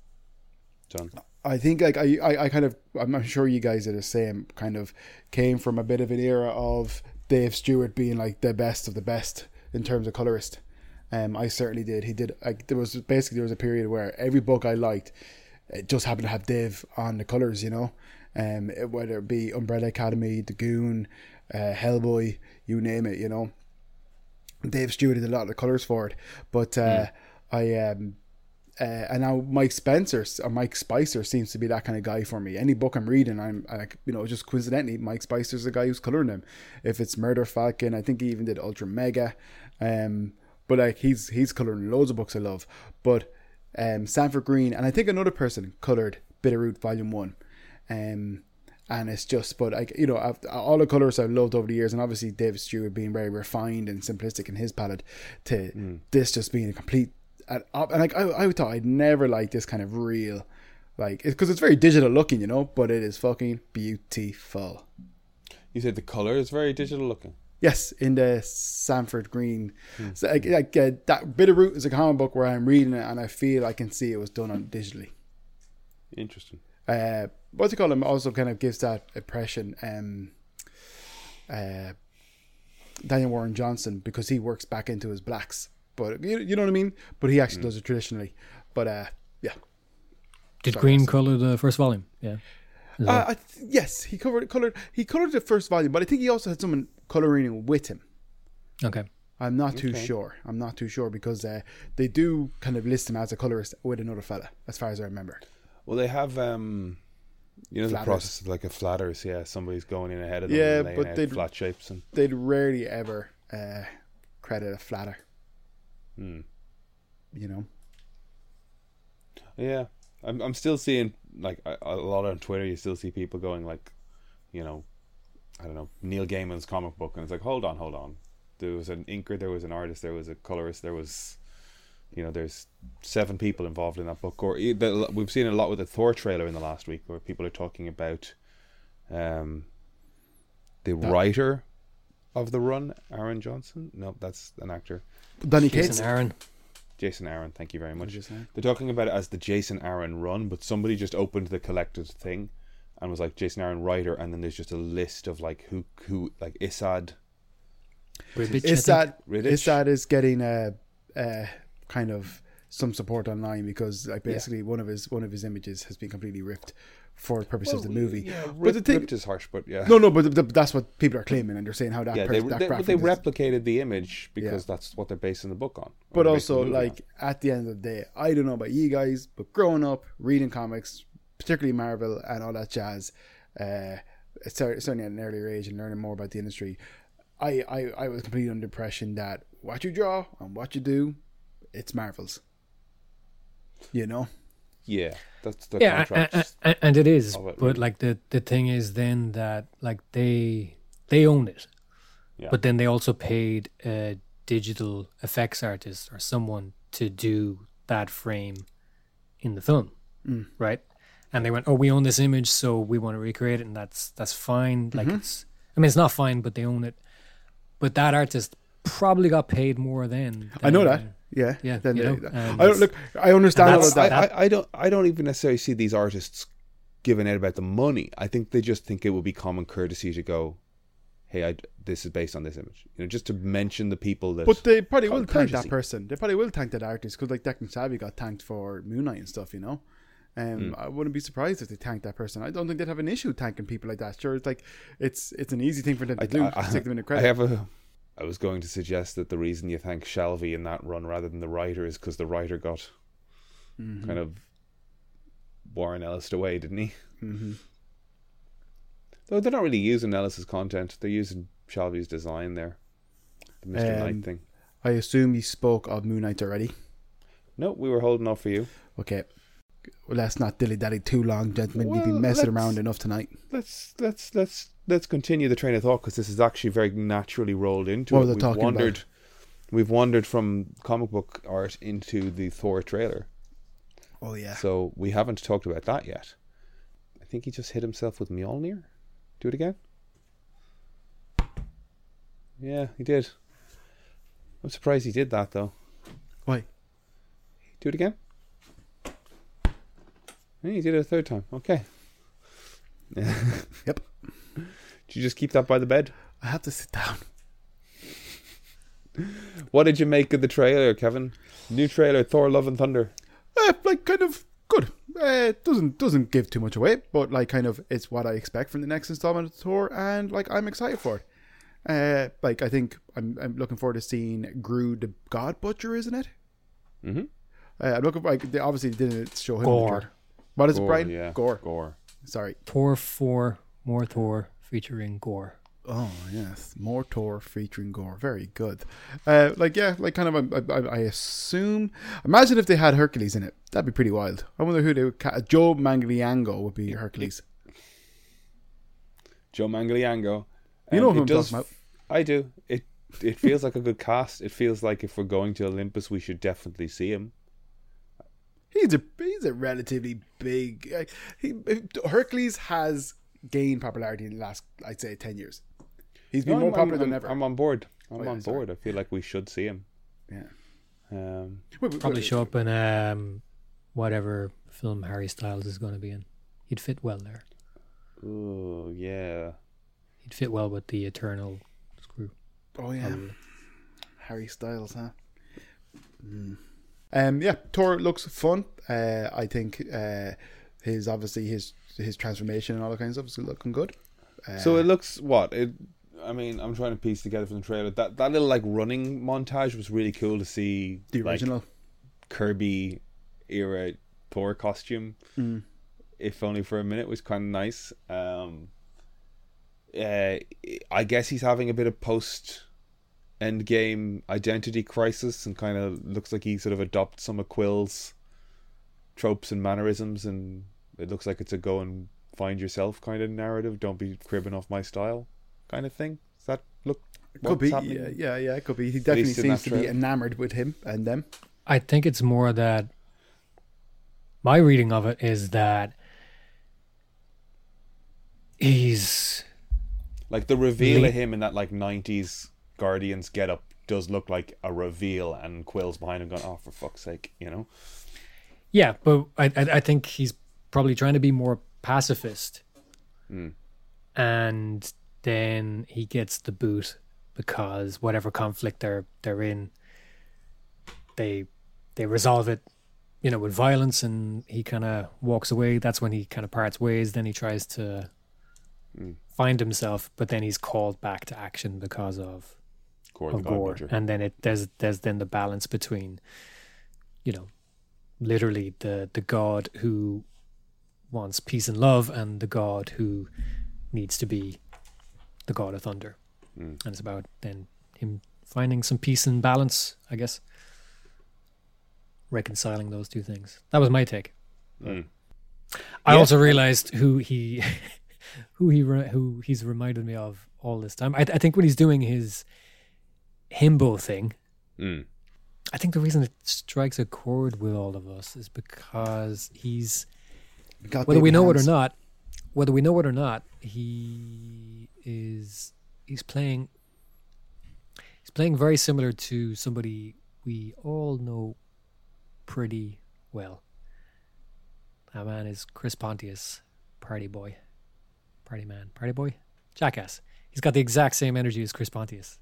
done. I think like I, I, I kind of I'm sure you guys are the same. Kind of came from a bit of an era of Dave Stewart being like the best of the best in terms of colorist. Um, I certainly did. He did. Like there was basically there was a period where every book I liked, it just happened to have Dave on the colors. You know, um, whether it be Umbrella Academy, The Goon, uh, Hellboy, you name it. You know, Dave Stewart did a lot of the colors for it. But uh, I um, uh, and now Mike Spencer or Mike Spicer seems to be that kind of guy for me. Any book I'm reading, I'm like you know just coincidentally Mike Spicer's the guy who's coloring them. If it's Murder Falcon, I think he even did Ultra Mega. Um, but like he's he's coloring loads of books I love. But um, Sanford Greene and I think another person colored Bitterroot Volume One. Um, and it's just but like you know I've, all the colors I've loved over the years and obviously David Stewart being very refined and simplistic in his palette to this just being a complete and, and like I, I thought I'd never like this kind of real like because it's very digital looking you know but it is fucking beautiful You said the color is very digital looking. Yes, in the Sanford Greene. So, like, like uh, that Bitterroot is a comic book where I'm reading it and I feel I can see it was done on digitally. Interesting. Uh, what's it called? Him also kind of gives that impression. Um, uh, Daniel Warren Johnson because he works back into his blacks, but you, you know what I mean. But he actually does it traditionally. But uh, yeah, Did Sorry, Greene color the first volume? Yeah. Uh, I th- yes, he covered colored he colored the first volume, but I think he also had someone coloring with him. okay. I'm not too Okay. sure. I'm not too sure because uh, they do kind of list him as a colorist with another fella, as far as I remember. Well, they have um, you know, the process of like a flatters. Yeah, somebody's going in ahead of them. Yeah, and but they'd- flat shapes and. They'd rarely ever uh, credit a flatter, Hmm. you know. Yeah, I'm. I'm still seeing like a, a lot on Twitter. You still see people going like, you know, I don't know Neil Gaiman's comic book, and it's like, hold on, hold on. There was an inker, there was an artist, there was a colorist, there was, you know, there's seven people involved in that book. Or e- we've seen a lot with the Thor trailer in the last week, where people are talking about, um, the That- writer of the run, Aaron Johnson. No, that's an actor. Donny Jason Cates. Aaron. Jason Aaron. Thank you very much. They're talking about it as the Jason Aaron run, but somebody just opened the collected thing and was like Jason Aaron writer, and then there's just a list of like who who like Esad. Ribic, I Is think. that Riddich? is getting a, a kind of some support online because like Yeah. basically one of his one of his images has been completely ripped for purposes purpose of the movie. Yeah, but rip, the thing, ripped is harsh, but yeah. no, no, but th- th- that's what people are claiming, and they're saying how that yeah, person, they that they, they replicated the image because that's what they're basing the book on. But also, the like at the end of the day, I don't know about you guys, but growing up reading comics, particularly Marvel and all that jazz, uh, cer- certainly at an earlier age and learning more about the industry, I, I, I was completely under the impression that what you draw and what you do, it's Marvel's. You know, yeah, that's the yeah, contract. a- a- and it is. it, but really. like the the thing is then that like they they own it, Yeah. but then they also paid a digital effects artist or someone to do that frame in the film, Mm. right? And they went, "Oh, we own this image, so we want to recreate it, and that's that's fine." Like Mm-hmm. it's, I mean, it's not fine, but they own it. But that artist probably got paid more then. I know that. Yeah, Yeah, Then you they- know, and I don't look. I understand all of that. I, I, I don't I don't even necessarily see these artists giving out about the money. I think they just think it would be common courtesy to go, "Hey, I, this is based on this image," you know, just to mention the people that. But they probably will thank that person. They probably will thank that artist because, like, Declan Shalvey got thanked for Moon Knight and stuff. You know, um, I wouldn't be surprised if they thanked that person. I don't think they'd have an issue thanking people like that. Sure, it's like it's it's an easy thing for them to I, do. I- to take them into I credit. have a. I was going to suggest that the reason you thank Shalvey in that run rather than the writer is because the writer got Mhm. kind of Warren Ellis away, didn't he? Mhm. Though they're not really using Ellis's content; they're using Shalvey's design there, the Mister Um, Knight thing. I assume you spoke of Moon Knight already. No, we were holding off for you. Okay. Well, let's not dilly dally too long, gentlemen. We've Well, been messing around enough tonight. let's let's let's let's continue the train of thought because this is actually very naturally rolled into What it. was I we've talking about? wandered, we've wandered from comic book art into the Thor trailer, Oh yeah. so we haven't talked about that yet. I think he just hit himself with Mjolnir. Do it again. Yeah, he did. I'm surprised he did that though. Why? Do it again. Yeah, he did it a third time. Okay. Yep. Did you just keep that by the bed? I have to sit down. What did you make of the trailer, Kevin? New trailer, Thor: Love and Thunder. Uh, like kind of good. Uh, doesn't doesn't give too much away, but like kind of it's what I expect from the next installment of the tour, and like I'm excited for it. Uh, like I think I'm I'm looking forward to seeing Gru the God Butcher, isn't it? Mm-hmm. Uh, I'm looking like they obviously didn't show him. in the Gorr. trailer. What is it, Brian? yeah. Gorr. Gorr. Sorry. Thor four, more Thor featuring Gorr. Oh yes, Mortor featuring Gorr. Very good. Uh, like yeah, like kind of. I, I, I assume. Imagine if they had Hercules in it. That'd be pretty wild. I wonder who they would. Ca- Joe Manganiello would be Hercules. Joe Manganiello. You know Um, who I'm does- talking about. I do. It it feels like a good cast. It feels like if we're going to Olympus, we should definitely see him. He's a he's a relatively big. Like, he, Hercules has gained popularity in the last, I'd say, ten years. He's been No, more I'm- popular I'm, than ever. I'm on board. I'm Oh, yeah, on sorry. board. I feel like we should see him. yeah. Um, Wait, wait, Probably wait, show up in um, whatever film Harry Styles is going to be in. He'd fit well there. oh yeah. He'd fit well with the Eternals crew. Oh yeah, probably. Harry Styles, huh? Mm. Um, yeah, Thor looks fun. Uh, I think uh, his obviously his his transformation and all that kind of stuff is looking good. Uh, So it looks what it. I mean, I'm trying to piece together from the trailer that that little like running montage was really cool to see. the like, original. Kirby era Thor costume, Mm. if only for a minute, was kind of nice. Um, uh, I guess he's having a bit of post end game identity crisis and kind of looks like he sort of adopts some of Quill's tropes and mannerisms, and it looks like it's a go and find yourself kind of narrative. Don't be cribbing off my style, kind of thing. Does that look? Could what's be, happening? yeah, yeah, yeah. It could be. He definitely seems to be enamored with him and them. I think it's more that my reading of it is that he's Like the reveal Le- of him in that like nineties Guardians get up does look like a reveal and Quill's behind him going, Oh for fuck's sake, you know? Yeah, but I I, I think he's probably trying to be more pacifist, Mm. and then he gets the boot because whatever conflict they're they're in, they they resolve it, you know, with violence, and he kind of walks away. That's when he kind of parts ways. Then he tries to Mm. find himself, but then he's called back to action because of Gorr of God gore, and then it there's there's then the balance between, you know, literally the the god who wants peace and love, and the god who needs to be the god of thunder, Mm. and it's about then him finding some peace and balance, I guess, reconciling those two things. That was my take. Mm. I Yeah. also realized who he, who he, who he's reminded me of all this time. I, I think when he's doing his himbo thing, Mm. I think the reason it strikes a chord with all of us is because he's Got whether we know it or not, whether we know it or not, he is he's playing he's playing very similar to somebody we all know pretty well. That man is Chris Pontius, party boy, party man, party boy, jackass. He's got the exact same energy as Chris Pontius.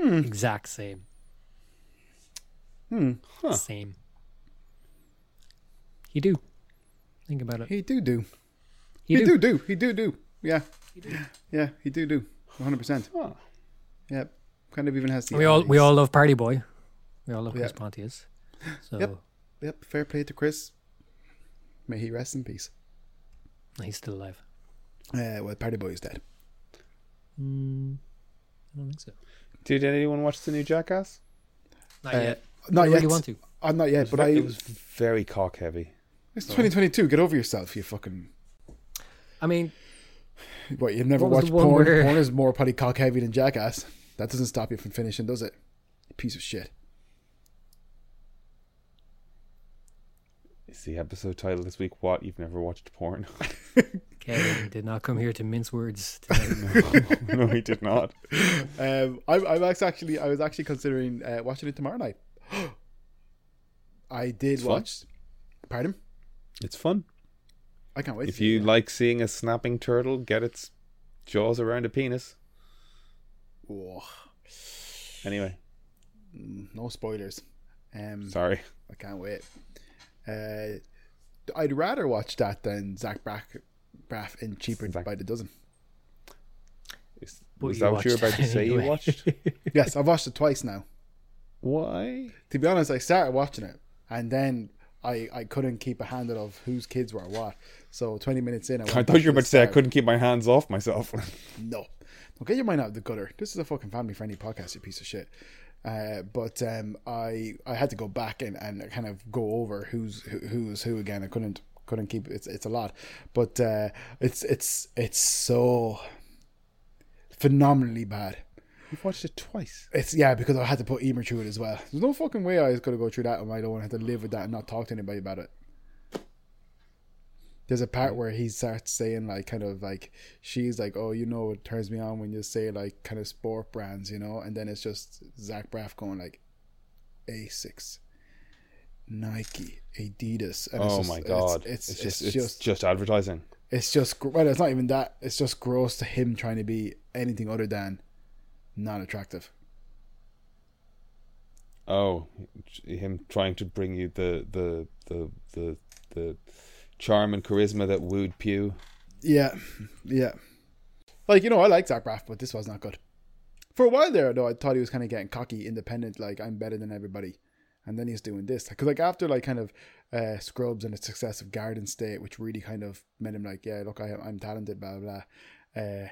Hmm. Exact same. Hmm. Huh. Same. He do. Think about it. He do do. He, He, do. do. do. He do do. Yeah. Yeah. He do do. One hundred percent. Huh. Yeah. Kind of even has the. We all we all love Party Boy. We all love Chris Yeah. Pontius. So Yep. Yep. Fair play to Chris. May he rest in peace. he's still alive. Uh, well, Party Boy is dead. Mm, I don't think so. Did anyone watch the new Jackass? Not Uh, yet. Not I yet. really want to. I'm not yet, but was I. it was very cock heavy. It's 2022. Get over yourself, you fucking. I mean, What you've never What watched porn? where- Porn is more probably cock heavy than Jackass. That doesn't stop you from finishing, does it? You piece of shit. Is the episode title this week what? You've never watched porn? Kevin did not come here to mince words. Today. no, he did not. Um, I'm, I'm actually, I was actually considering uh, watching it tomorrow night. I did It's fun. watch. Pardon? It's fun. I can't wait. If to you see it. like seeing a snapping turtle get its jaws around a penis. Oh, Anyway, no spoilers. Um, sorry. I can't wait. Uh, I'd rather watch that than Zach Braff, Braff in Cheaper Zach- by the Dozen. Is, But was you that what you were about to it say? You anyway. watched? Yes, I've watched it twice now. Why? To be honest, I started watching it and then I, I couldn't keep a handle of whose kids were what. So 20 minutes in, I, went I thought you were about to say I couldn't keep my hands off myself. No. Don't get your mind out of the gutter. This is a fucking family friendly podcast, you piece of shit. Uh, but um, I I had to go back and, and kind of go over who's who, who's who again. I couldn't couldn't keep it's it's a lot, but uh, it's it's it's so phenomenally bad. You've watched it twice. It's yeah because I had to put Emer through it as well. There's no fucking way I was gonna go through that and I don't want to have to live with that and not talk to anybody about it. There's a part where he starts saying like kind of like she's like, oh, you know, it turns me on when you say like kind of sport brands, you know, and then it's just Zach Braff going like, Asics, Nike, Adidas. And it's oh just- my god! It's It's, it's, just just it's just advertising. it's just well, it's not even that. It's just gross to him trying to be anything other than not attractive. Oh, him trying to bring you the the the the the charm and charisma that wooed Pugh. Yeah, yeah. Like you know, I like Zach Braff, but this was not good. For a while there, though, I thought he was kind of getting cocky, independent, like I'm better than everybody, and then he's doing this. Because like after like kind of uh, Scrubs and the success of Garden State, which really kind of made him like, yeah, look, I, I'm talented, blah blah. blah. Uh,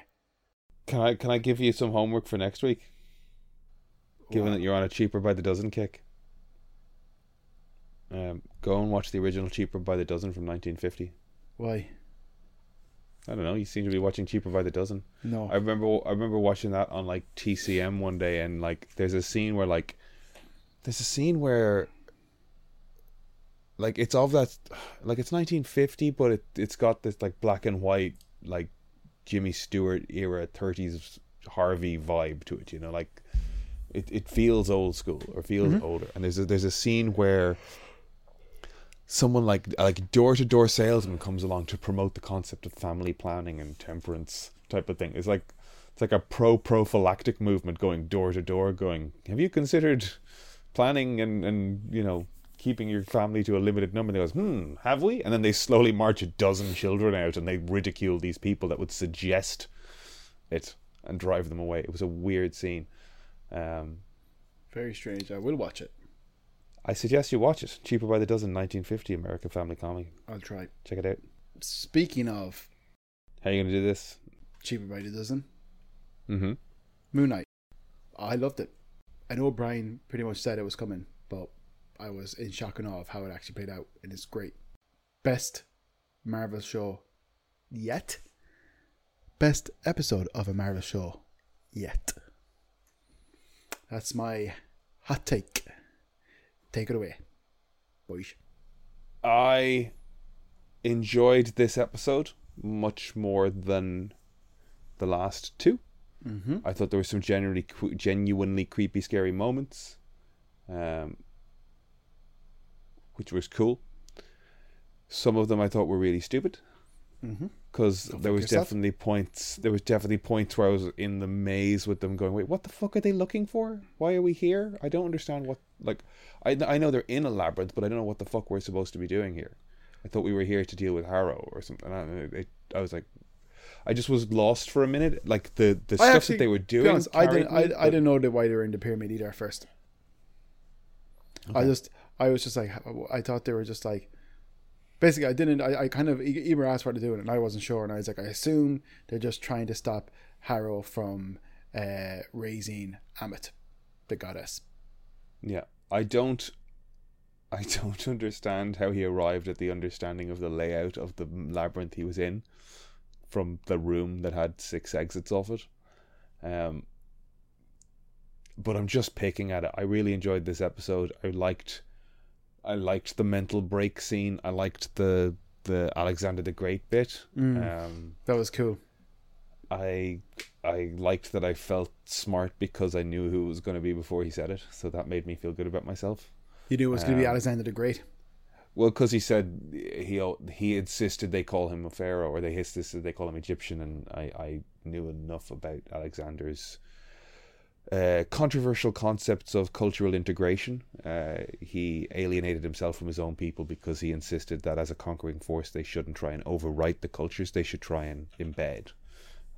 Can I can I give you some homework for next week? Given Wow. that you're on a cheaper by the dozen kick. Um, go and watch the original Cheaper by the Dozen from 1950. why? I don't know. You seem to be watching Cheaper by the Dozen. No. I remember I remember watching that on like TCM one day, and like there's a scene where like there's a scene where like it's of that like it's 1950, but it it's got this like black and white like Jimmy Stewart era 30s Harvey vibe to it. You know, like it it feels old school or feels mm-hmm. older. And there's a, there's a scene where someone like like door to door salesman comes along to promote the concept of family planning and temperance type of thing. It's like it's like a pro prophylactic movement going door to door, going, Have you considered planning and, and you know, keeping your family to a limited number? And they goes, Hmm, have we? And then they slowly march a dozen children out and they ridicule these people that would suggest it and drive them away. It was a weird scene. Um Very strange. I will watch it. I suggest you watch it. Cheaper by the dozen, 1950 American Family Comedy. I'll try. Check it out. Speaking of How are you gonna do this? cheaper by the dozen, Mm-hmm. Moon Knight. I loved it. I know Brian pretty much said it was coming, but I was in shock and awe of how it actually played out, and it's great. Best Marvel show yet. Best episode of a Marvel show yet. That's my hot take. Take it away, boys. I enjoyed this episode much more than the last two. Mm-hmm. I thought there were some genuinely, genuinely creepy, scary moments, um, which was cool. Some of them I thought were really stupid Mm-hmm. because there was yourself. definitely points. There was definitely points where I was in the maze with them, going, "Wait, what the fuck are they looking for? Why are we here? I don't understand what like. I I know they're in a labyrinth, but I don't know what the fuck we're supposed to be doing here. I thought we were here to deal with Harrow or something. And I, it, I was like, I just was lost for a minute. Like the the I stuff actually- that they were doing. honest, I didn't. I, me, I but- didn't know why they were in the pyramid either at first. I just, I was just like, I thought they were just like, basically, I didn't. I, I kind of Eber asked what they're doing, and I wasn't sure, and I was like, I assume they're just trying to stop Harrow from uh, raising Ammit, the goddess. Yeah, I don't. I don't understand how he arrived at the understanding of the layout of the labyrinth he was in, from the room that had six exits off it. Um, but I'm just picking at it. I really enjoyed this episode. I liked, I liked the mental break scene. I liked the the Alexander the Great bit. Mm. Um, That was cool. I I liked that I felt smart because I knew who it was going to be before he said it, so that made me feel good about myself. You knew it was going to be Um, Alexander the Great. Well, because he said he he insisted they call him a pharaoh, or they insisted they call him Egyptian, and I, I knew enough about Alexander's uh, controversial concepts of cultural integration. Uh, he alienated himself from his own people because he insisted that as a conquering force they shouldn't try and overwrite the cultures; they should try and embed.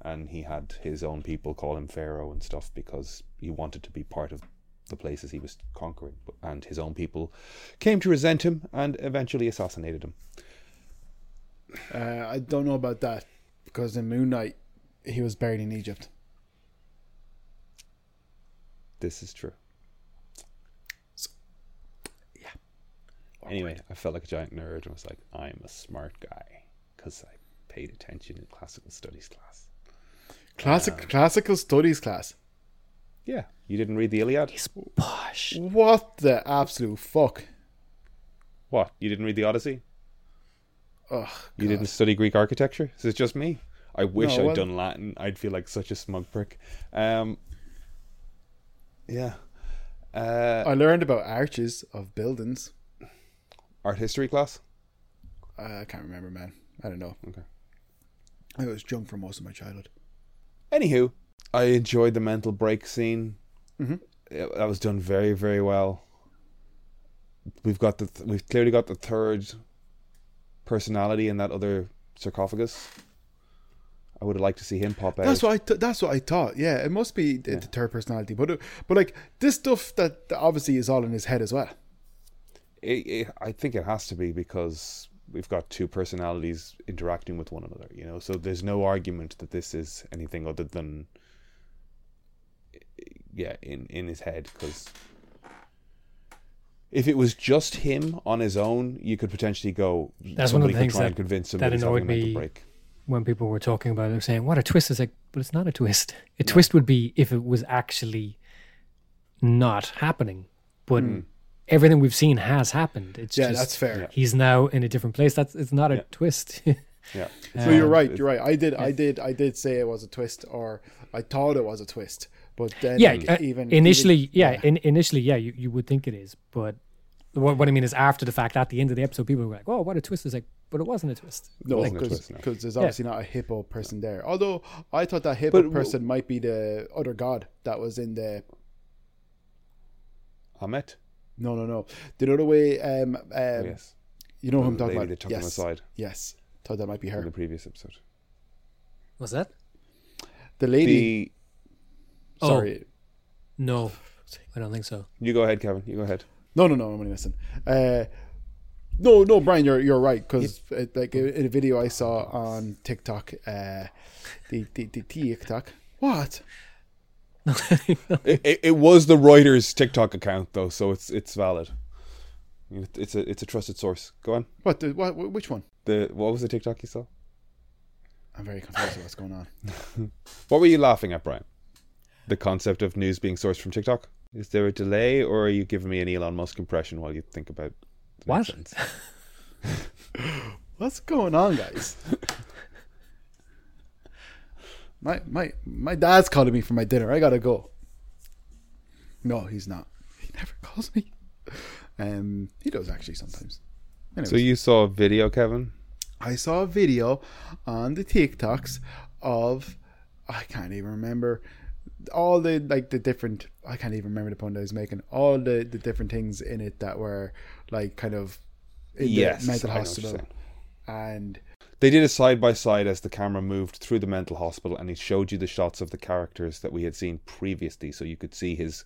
And he had his own people call him pharaoh and stuff because he wanted to be part of the places he was conquering. And his own people came to resent him and eventually assassinated him. Uh, I don't know about that because in Moon Knight, he was buried in Egypt. This is true. yeah. Anyway, I felt like a giant nerd and was like, I'm a smart guy because I paid attention in classical studies class. Classic, classical studies class. Yeah, you didn't read the Iliad? He's posh. What the absolute fuck? What? You didn't read the Odyssey? Oh, You God. didn't study Greek architecture? Is it just me? I wish No, I'd well- done Latin. I'd feel like such a smug prick. Um, yeah. Uh, I learned about arches of buildings. art history class. Uh, I can't remember, man. I don't know. Okay. I was drunk for most of my childhood. Anywho, I enjoyed the mental break scene. Mhm. Yeah, That was done very, very well. We've got the th- we've clearly got the third personality in that other sarcophagus. I would have liked to see him pop out. That's what I. Th- that's what I thought. Yeah, it must be the, Yeah. the third personality, but it, but like this stuff that, that obviously is all in his head as well. it, it, I think it has to be because we've got two personalities interacting with one another, you know. So there's no argument that this is anything other than, yeah, in in his head. Because if it was just him on his own, you could potentially go. That's one of the could things try that- and convince him that that he's having a annoyed mental me. Break. when people were talking about it, they were saying, "What a twist!" It's like, but it's not a twist. A twist would be if it was actually not happening. But Hmm. everything we've seen has happened. It's Yeah, just that's fair. He's now in a different place. That's it's not a twist. Yeah. So you're Um, right. You're right. I did. I did. I did say it was a twist, or I thought it was a twist. But then, yeah, like, uh, even initially, even- yeah, In, initially, yeah, you, you would think it is, but what, what I mean is after the fact, at the end of the episode, people were like, "Oh, what a twist!" It's like, but it wasn't a twist. No, because twist, no. there's obviously not a hippo person there. Although I thought that hippo But- person might be the other god that was in the. Ammit. No, no, no. The other way. Um, um, Oh, yes. you know who I'm talking about. that yes, aside yes. Thought that might be her. in her. the previous episode. Was that? The lady. The Oh. sorry. No, I don't think so. you go ahead, Kevin. You go ahead. No, no, no. I'm only missing. Uh, no, no, Brian, you're you're right because like in a video I saw on TikTok, uh, the the, the TikTok. What? it, it, it was the Reuters TikTok account though, so it's it's valid. It's a it's a trusted source. Go on. What? The, what? Which one? The what was the TikTok you saw? I'm very confused with what's going on. What were you laughing at, Brian? The concept of news being sourced from TikTok. Is there a delay, or are you giving me an Elon Musk impression while you think about the next What? What's going on, guys? my my my dad's calling me for my dinner. I gotta go. No, he's not. He never calls me. Um, he does actually sometimes. Anyways, So you saw a video, Kevin? I saw a video on the TikToks of I can't even remember all the like the different I can't even remember the point I was making. All the the different things in it that were like kind of in yes, the mental I know what you're hospital and They did a side by side as the camera moved through the mental hospital, and he showed you the shots of the characters that we had seen previously, so you could see his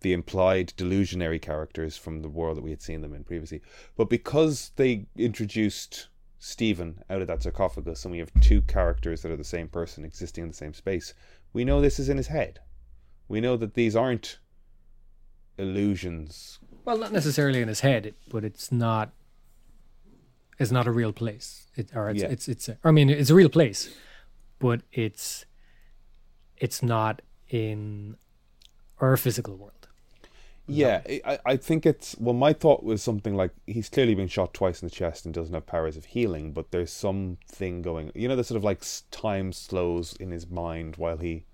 the implied delusionary characters from the world that we had seen them in previously. But because they introduced Stephen out of that sarcophagus, and we have two characters that are the same person existing in the same space, we know this is in his head. We know that these aren't illusions. Well, not necessarily in his head, but it's not. It's not a real place. It, or it's Yeah. it's it's. A, I mean, it's a real place, but it's it's not in our physical world. Yeah, I- I, I think it's well. My thought was something like he's clearly been shot twice in the chest and doesn't have powers of healing, but there's something going. You know, the sort of like time slows in his mind while he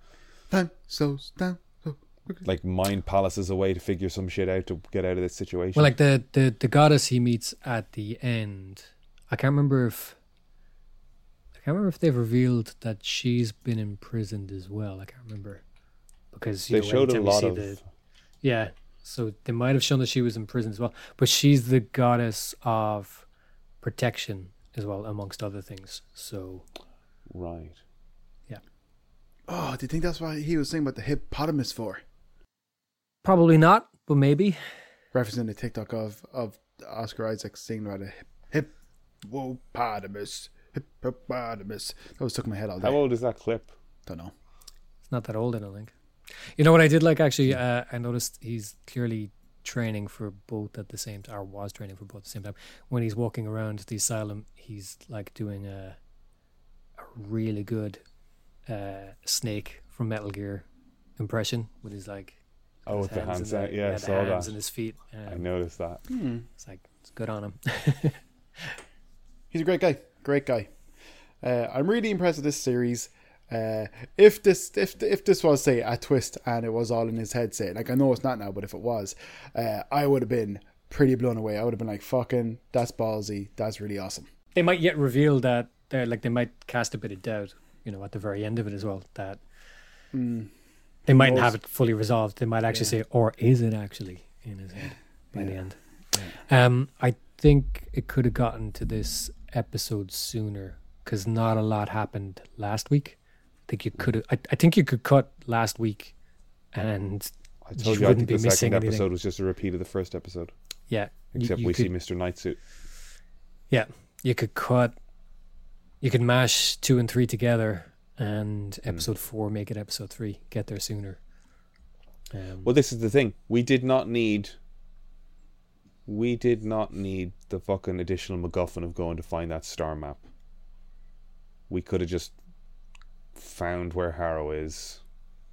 time so down. So like mind palaces away to figure some shit out to get out of this situation. Well, like the the the goddess he meets at the end. I can't remember if I can't remember if they've revealed that she's been imprisoned as well. I can't remember because you they know, showed a lot of. the- yeah. So they might have shown that she was in prison as well, but she's the goddess of protection as well, amongst other things. So Right. Oh, do you think that's why he was saying about the hippopotamus for? probably not, but maybe. Referencing the TikTok of of Oscar Isaac singing about a hip hippopotamus. Hippopotamus. That was stuck in my head all day. How old is that clip? Don't know. It's not that old, I don't think. You know what I did like actually? Uh, I noticed he's clearly training for both at the same time, or was training for both at the same time. When he's walking around the asylum, he's like doing a a really good uh, Snake from Metal Gear impression with his like Oh, his with the hands hands. in out. Yeah, I saw hands that. and his feet. I Um, noticed that. Hmm. it's like it's good on him. He's a great guy. Great guy. Uh, I'm really impressed with this series. Uh, if this if if this was say a twist and it was all in his head, say like I know it's not now, but if it was, uh, I would have been pretty blown away. I would have been like, "Fucking, that's ballsy. That's really awesome." They might yet reveal that they're like they might cast a bit of doubt, you know, at the very end of it as well. That they mightn't have it fully resolved. They might actually say, or is it actually in his head by the end? Um, I think it could have gotten to this episode sooner because not a lot happened last week. I think you could. I, I think you could cut last week, and I told you you, I wouldn't think be the missing second anything. episode was just a repeat of the first episode, yeah, except you we see could- Mr. Nightsuit. Yeah, you could cut, you could mash two and three together, and episode four make it episode three. Get there sooner. Um, Well, this is the thing. We did not need. We did not need the fucking additional MacGuffin of going to find that star map. We could have just found where Harrow is,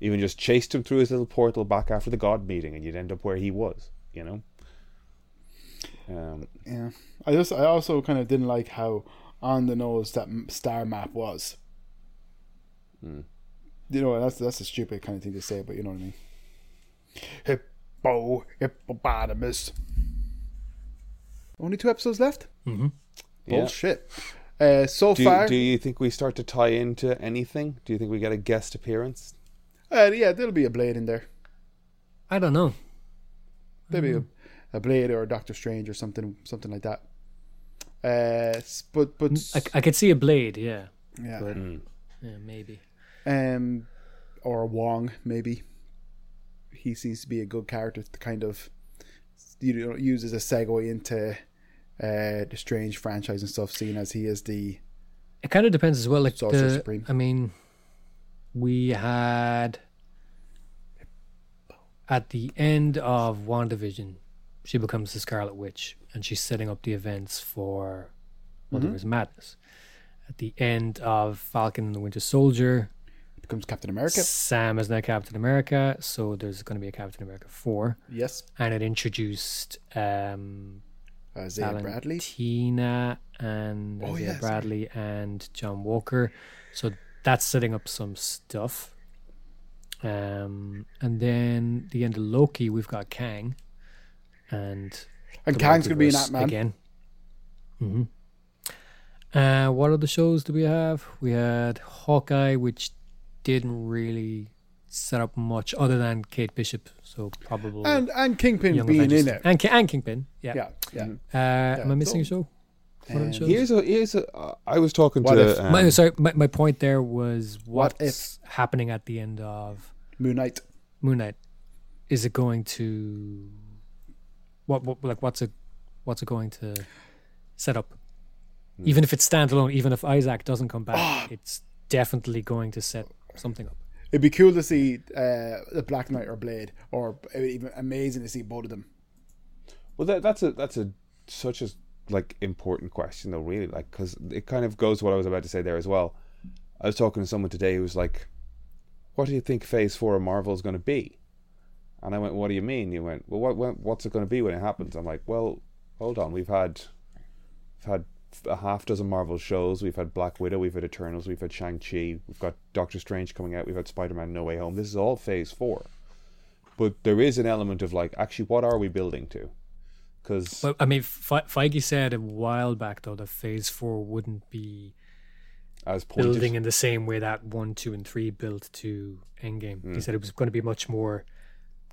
even just chased him through his little portal back after the God meeting, and you'd end up where he was. You know. Um, Yeah, I just I also kind of didn't like how on the nose that star map was. Hmm. You know, that's that's a stupid kind of thing to say, but you know what I mean. Hippo hippopotamus. Only two episodes left. mhm. yeah. Bullshit. Uh, so Do, far, do you think we start to tie into anything? Do you think we get a guest appearance? uh, yeah, there'll be a blade in there. I don't know. There'll Mm-hmm. be a, a blade or a Doctor Strange or something, something like that. Uh, but but I, I could see a blade. Yeah, yeah, but Hmm. yeah, maybe. um, or Wong maybe. He seems to be a good character to kind of you know use as a segue into uh, the Strange franchise and stuff, seeing as he is the It kind of depends as well. Like Sorcerer the, Supreme. I mean, we had at the end of WandaVision, she becomes the Scarlet Witch, and she's setting up the events for Multiverse Madness. At the end of Falcon and the Winter Soldier, becomes Captain America. Sam is now Captain America, so there's going to be a Captain America four, Yes, and it introduced um, Isaiah Bradley. Tina, and Oh, Isaiah yes, Bradley and John Walker. So that's setting up some stuff. Um, and then the end of Loki, we've got Kang, and And Kang's gonna be an multiverse Ant Man. again. hmm Uh, what other shows do we have? We had Hawkeye, which didn't really set up much other than Kate Bishop. So probably And and Kingpin Young being Avengers in it. and, and Kingpin. Yeah. Yeah, yeah. Uh, am I missing a show? What Um, shows? Here's a here's a. Uh, I was talking What to. if- um, my, sorry, my, my point there was What what's happening at the end of Moon Knight. Moon Knight. Is it going to what, what like what's it what's it going to set up? Hmm. Even if it's standalone, even if Isaac doesn't come back, Ah. it's definitely going to set something up. It'd be cool to see uh, the Black Knight or Blade, or even amazing to see both of them. Well, that, that's a that's a such a like important question though, really, like because it kind of goes to what I was about to say there as well. I was talking to someone today who was like, "What do you think Phase Four of Marvel is going to be?" And I went, "What do you mean?" You went, "Well, what, what what's it going to be when it happens?" I'm like, "Well, hold on, we've had we've had a half dozen Marvel shows. We've had Black Widow, we've had Eternals, we've had Shang Chi, we've got Doctor Strange coming out, we've had Spider Man No Way Home. This is all Phase Four, but there is an element of like, actually, what are we building to? Because But I mean, Fe- Feige said a while back though that Phase Four wouldn't be as pointed, building in the same way that one, two, and three built to Endgame. He mm. said it was going to be much more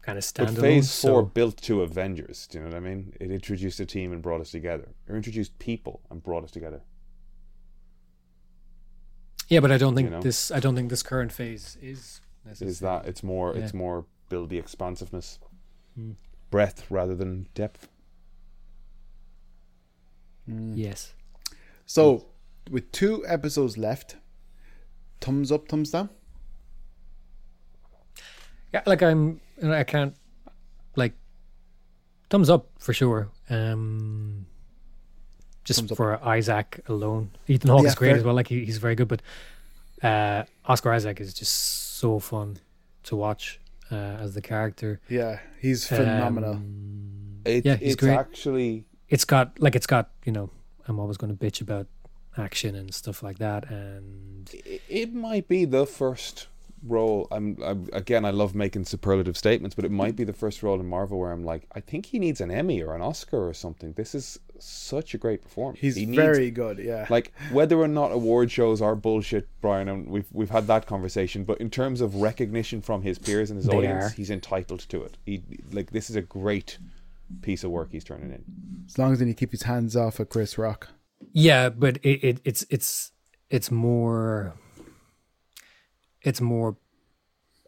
kind of Hmm. but. Phase Four so- built to Avengers. Do you know what I mean? It introduced a team and brought us together. It introduced people and brought us together. yeah, but I don't think you know? this. I don't think this current phase is necessary. Is that it's more it's more build the expansiveness, Hmm. breadth rather than depth. Yes. So, with two episodes left, thumbs up, thumbs down. Yeah, like I'm. you know, I can't. Like, thumbs up for sure. Um, just Thumbs up. for Isaac alone. Ethan Hawke Yeah, is great fair. as well. Like he, he's very good, but uh, Oscar Isaac is just so fun to watch uh, as the character. Yeah, he's phenomenal. Um, It, Yeah, he's it's great. actually it's got like it's got you know. I'm always going to bitch about action and stuff like that. And it, it might be the first role. I'm, I'm again. I love making superlative statements, but it might be the first role in Marvel where I'm like, I think he needs an Emmy or an Oscar or something. This is such a great performance. He's he needs, very good. Yeah. like whether or not award shows are bullshit, Brian, and we've we've had that conversation. But in terms of recognition from his peers and his They audience, are. he's entitled to it. He like this is a great piece of work he's turning in. as long as he keep his hands off of Chris Rock. yeah, but it, it it's it's it's more it's more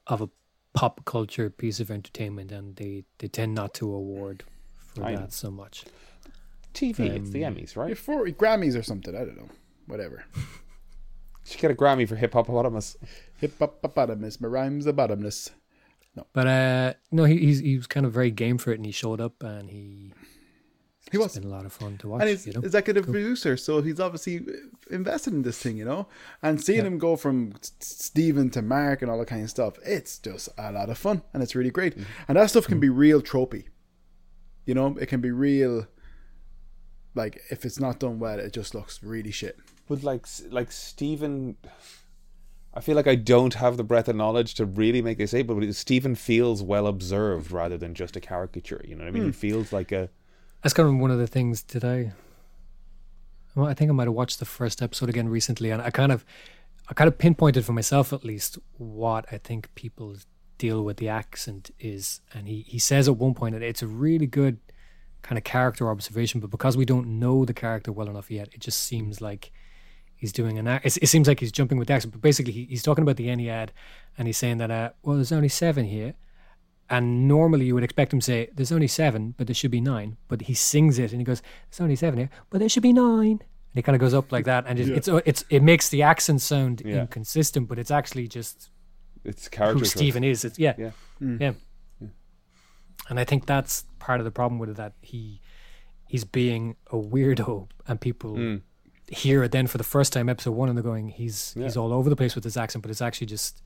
of a pop culture piece of entertainment, and they they tend not to award for I know. that so much. TV, it's the Um, Emmys, right? For Grammys or something. I don't know. Whatever. she get a Grammy for Hip Hop Hip hop bottomless. My rhymes are bottomless. No. But uh, no, he he's, he was kind of very game for it, and he showed up, and he He it's was. been a lot of fun to watch. And he's you know? executive producer, so he's obviously invested in this thing, you know. And seeing Yeah. him go from S- Stephen to Mark and all that kind of stuff, it's just a lot of fun, and it's really great. Mm-hmm. And that stuff can be real tropey, you know. It can be real. Like if it's not done well, it just looks really shit. But like like Stephen, I feel like I don't have the breadth of knowledge to really make this say, but Stephen feels well observed rather than just a caricature. You know what I mean? He feels like a That's kind of one of the things. Did I? Well, I think I might have watched the first episode again recently, and I kind of, I kind of pinpointed for myself at least what I think people deal with the accent is, and he he says at one point that it's a really good kind of character observation, but because we don't know the character well enough yet, it just seems like he's doing an act. It, seems like he's jumping with the accent, but basically he, he's talking about the Ennead, and he's saying that uh, well, there's only seven here. And normally you would expect him to say, There's only seven, but there should be nine. But he sings it and he goes, There's only seven here, but there should be nine. And he kind of goes up like that. And it, it's, it's, it makes the accent sound Yeah. inconsistent, but it's actually just it's character. who choice. Stephen is. It's, yeah. Yeah. Yeah. And I think that's part of the problem with it that he he's being a weirdo and people Mm. hear it then for the first time, episode one, and they're going, He's he's all over the place with his accent, but it's actually just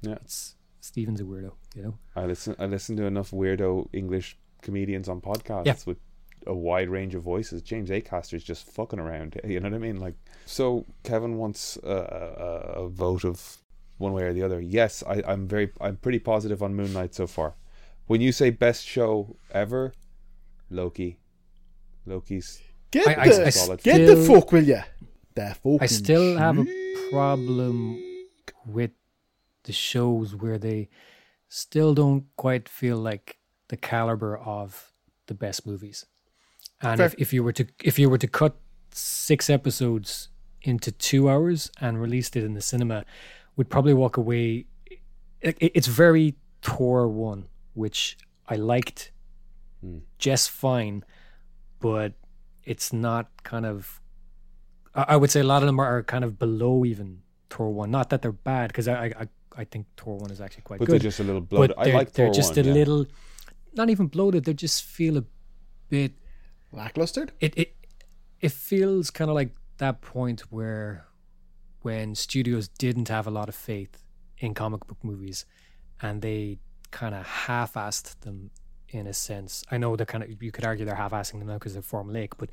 Yeah. it's Stephen's a weirdo, you know? I listen. I listen to enough weirdo English comedians on podcasts Yeah. with a wide range of voices. James Acaster is just fucking around. You know what I mean? Like, so Kevin wants a, a, a vote of one way or the other. Yes, I, I'm very. I'm pretty positive on Moon Knight so far. When you say best show ever, Loki. Loki's Get I- I- the I get the fuck, will you? The fucking I still have a problem with the shows where they still don't quite feel like the caliber of the best movies. And Fair. if, if you were to if you were to cut six episodes into two hours and released it in the cinema, would probably walk away. It, it- it's very Thor one, which I liked Hmm. just fine, but it's not kind of I I would say a lot of them are kind of below even Thor one. Not that they're bad, because I, I I think Thor one is actually quite but good. But they're just a little bloated. but I like they're Thor just 1, a yeah. little, not even bloated. They just feel a bit. lacklustered. It it it feels kind of like that point where when studios didn't have a lot of faith in comic book movies, and they kind of half-assed them in a sense. I know they're kind of you could argue they're half-assing them now because they're formulaic, but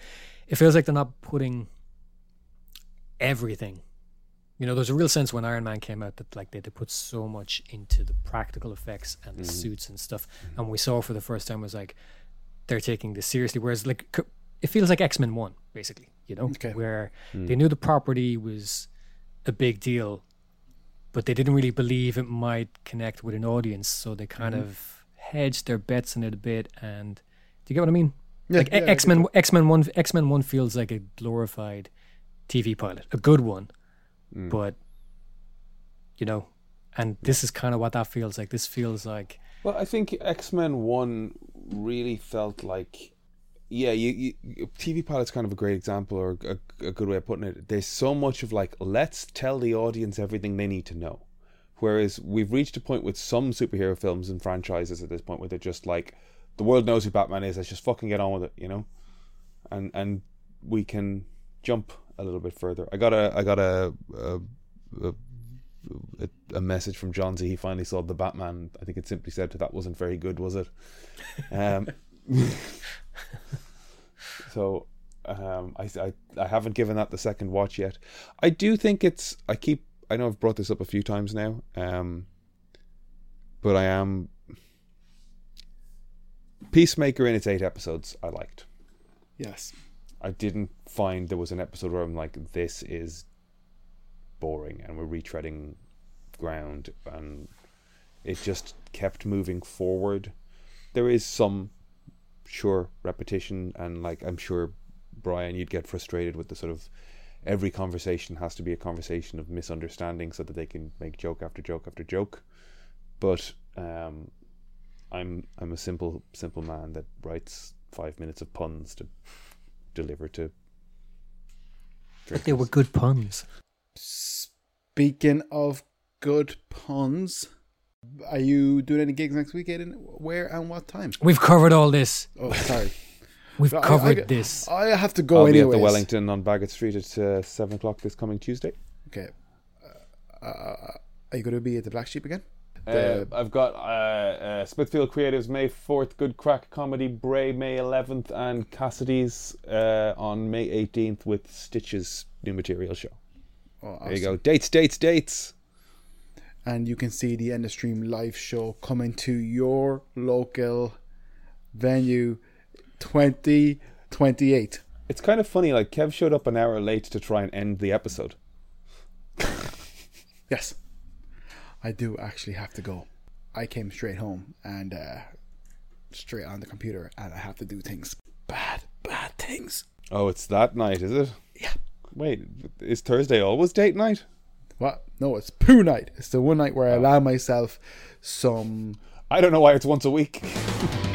it feels like they're not putting everything. You know, there's a real sense when Iron Man came out that like they, they put so much into the practical effects and the Mhm. suits and stuff, and we saw for the first time was like they're taking this seriously. Whereas like it feels like X Men One basically, you know, Okay. where Mm. they knew the property was a big deal, but they didn't really believe it might connect with an audience, so they kind Mhm. of hedged their bets in it a bit. And do you get what I mean? Yeah, like yeah, X Men. X Men One, X Men One feels like a glorified TV pilot, a good one, Mm. but you know, and this is kind of what that feels like. This feels like Well, I think X Men One really felt like, yeah, you, you, TV pilot's kind of a great example or a, a good way of putting it. There's so much of like, let's tell the audience everything they need to know. Whereas we've reached a point with some superhero films and franchises at this point where they're just like, the world knows who Batman is. Let's just fucking get on with it, you know. And and we can jump a little bit further. I got a I got a a, a, a, message from John Z. He finally saw the Batman. I think it simply said that wasn't very good, was it? Um, so Um, I, I I haven't given that the second watch yet. I do think it's. I keep. I know I've brought this up a few times now. Um, but I am Peacemaker in its eight episodes. I liked. Yes. I didn't find there was an episode where I'm like, this is boring and we're retreading ground, and it just kept moving forward. There is some sure repetition, and like I'm sure Brian, you'd get frustrated with the sort of every conversation has to be a conversation of misunderstanding so that they can make joke after joke after joke. But um, I'm I'm a simple simple man that writes five minutes of puns to deliver to. But they were good puns. Speaking of good puns, are you doing any gigs next week, Aiden? Where and what time? We've covered all this. Oh, sorry. We've I- covered I- this. I have to go I'll be at the Wellington on Baggot Street at uh, seven o'clock this coming Tuesday. Okay. Uh, uh, are you going to be at the Black Sheep again? Uh, I've got uh, uh, Smithfield Creatives May 4th, Good Crack Comedy, Bray May 11th, and Cassidy's uh, on May 18th with Stitch's new material show. Oh, There you go. Dates, dates, dates. And you can see the End of Stream live show coming to your local venue 2028. It's kind of funny, like Kev showed up an hour late to try and end the episode. Yes. I do actually have to go. I came straight home and uh, straight on the computer, and I have to do things. Bad, bad things. Oh, it's that night, is it? Yeah. Wait, is Thursday always date night? What? No, it's poo night. It's the one night where I allow myself some I don't know why it's once a week.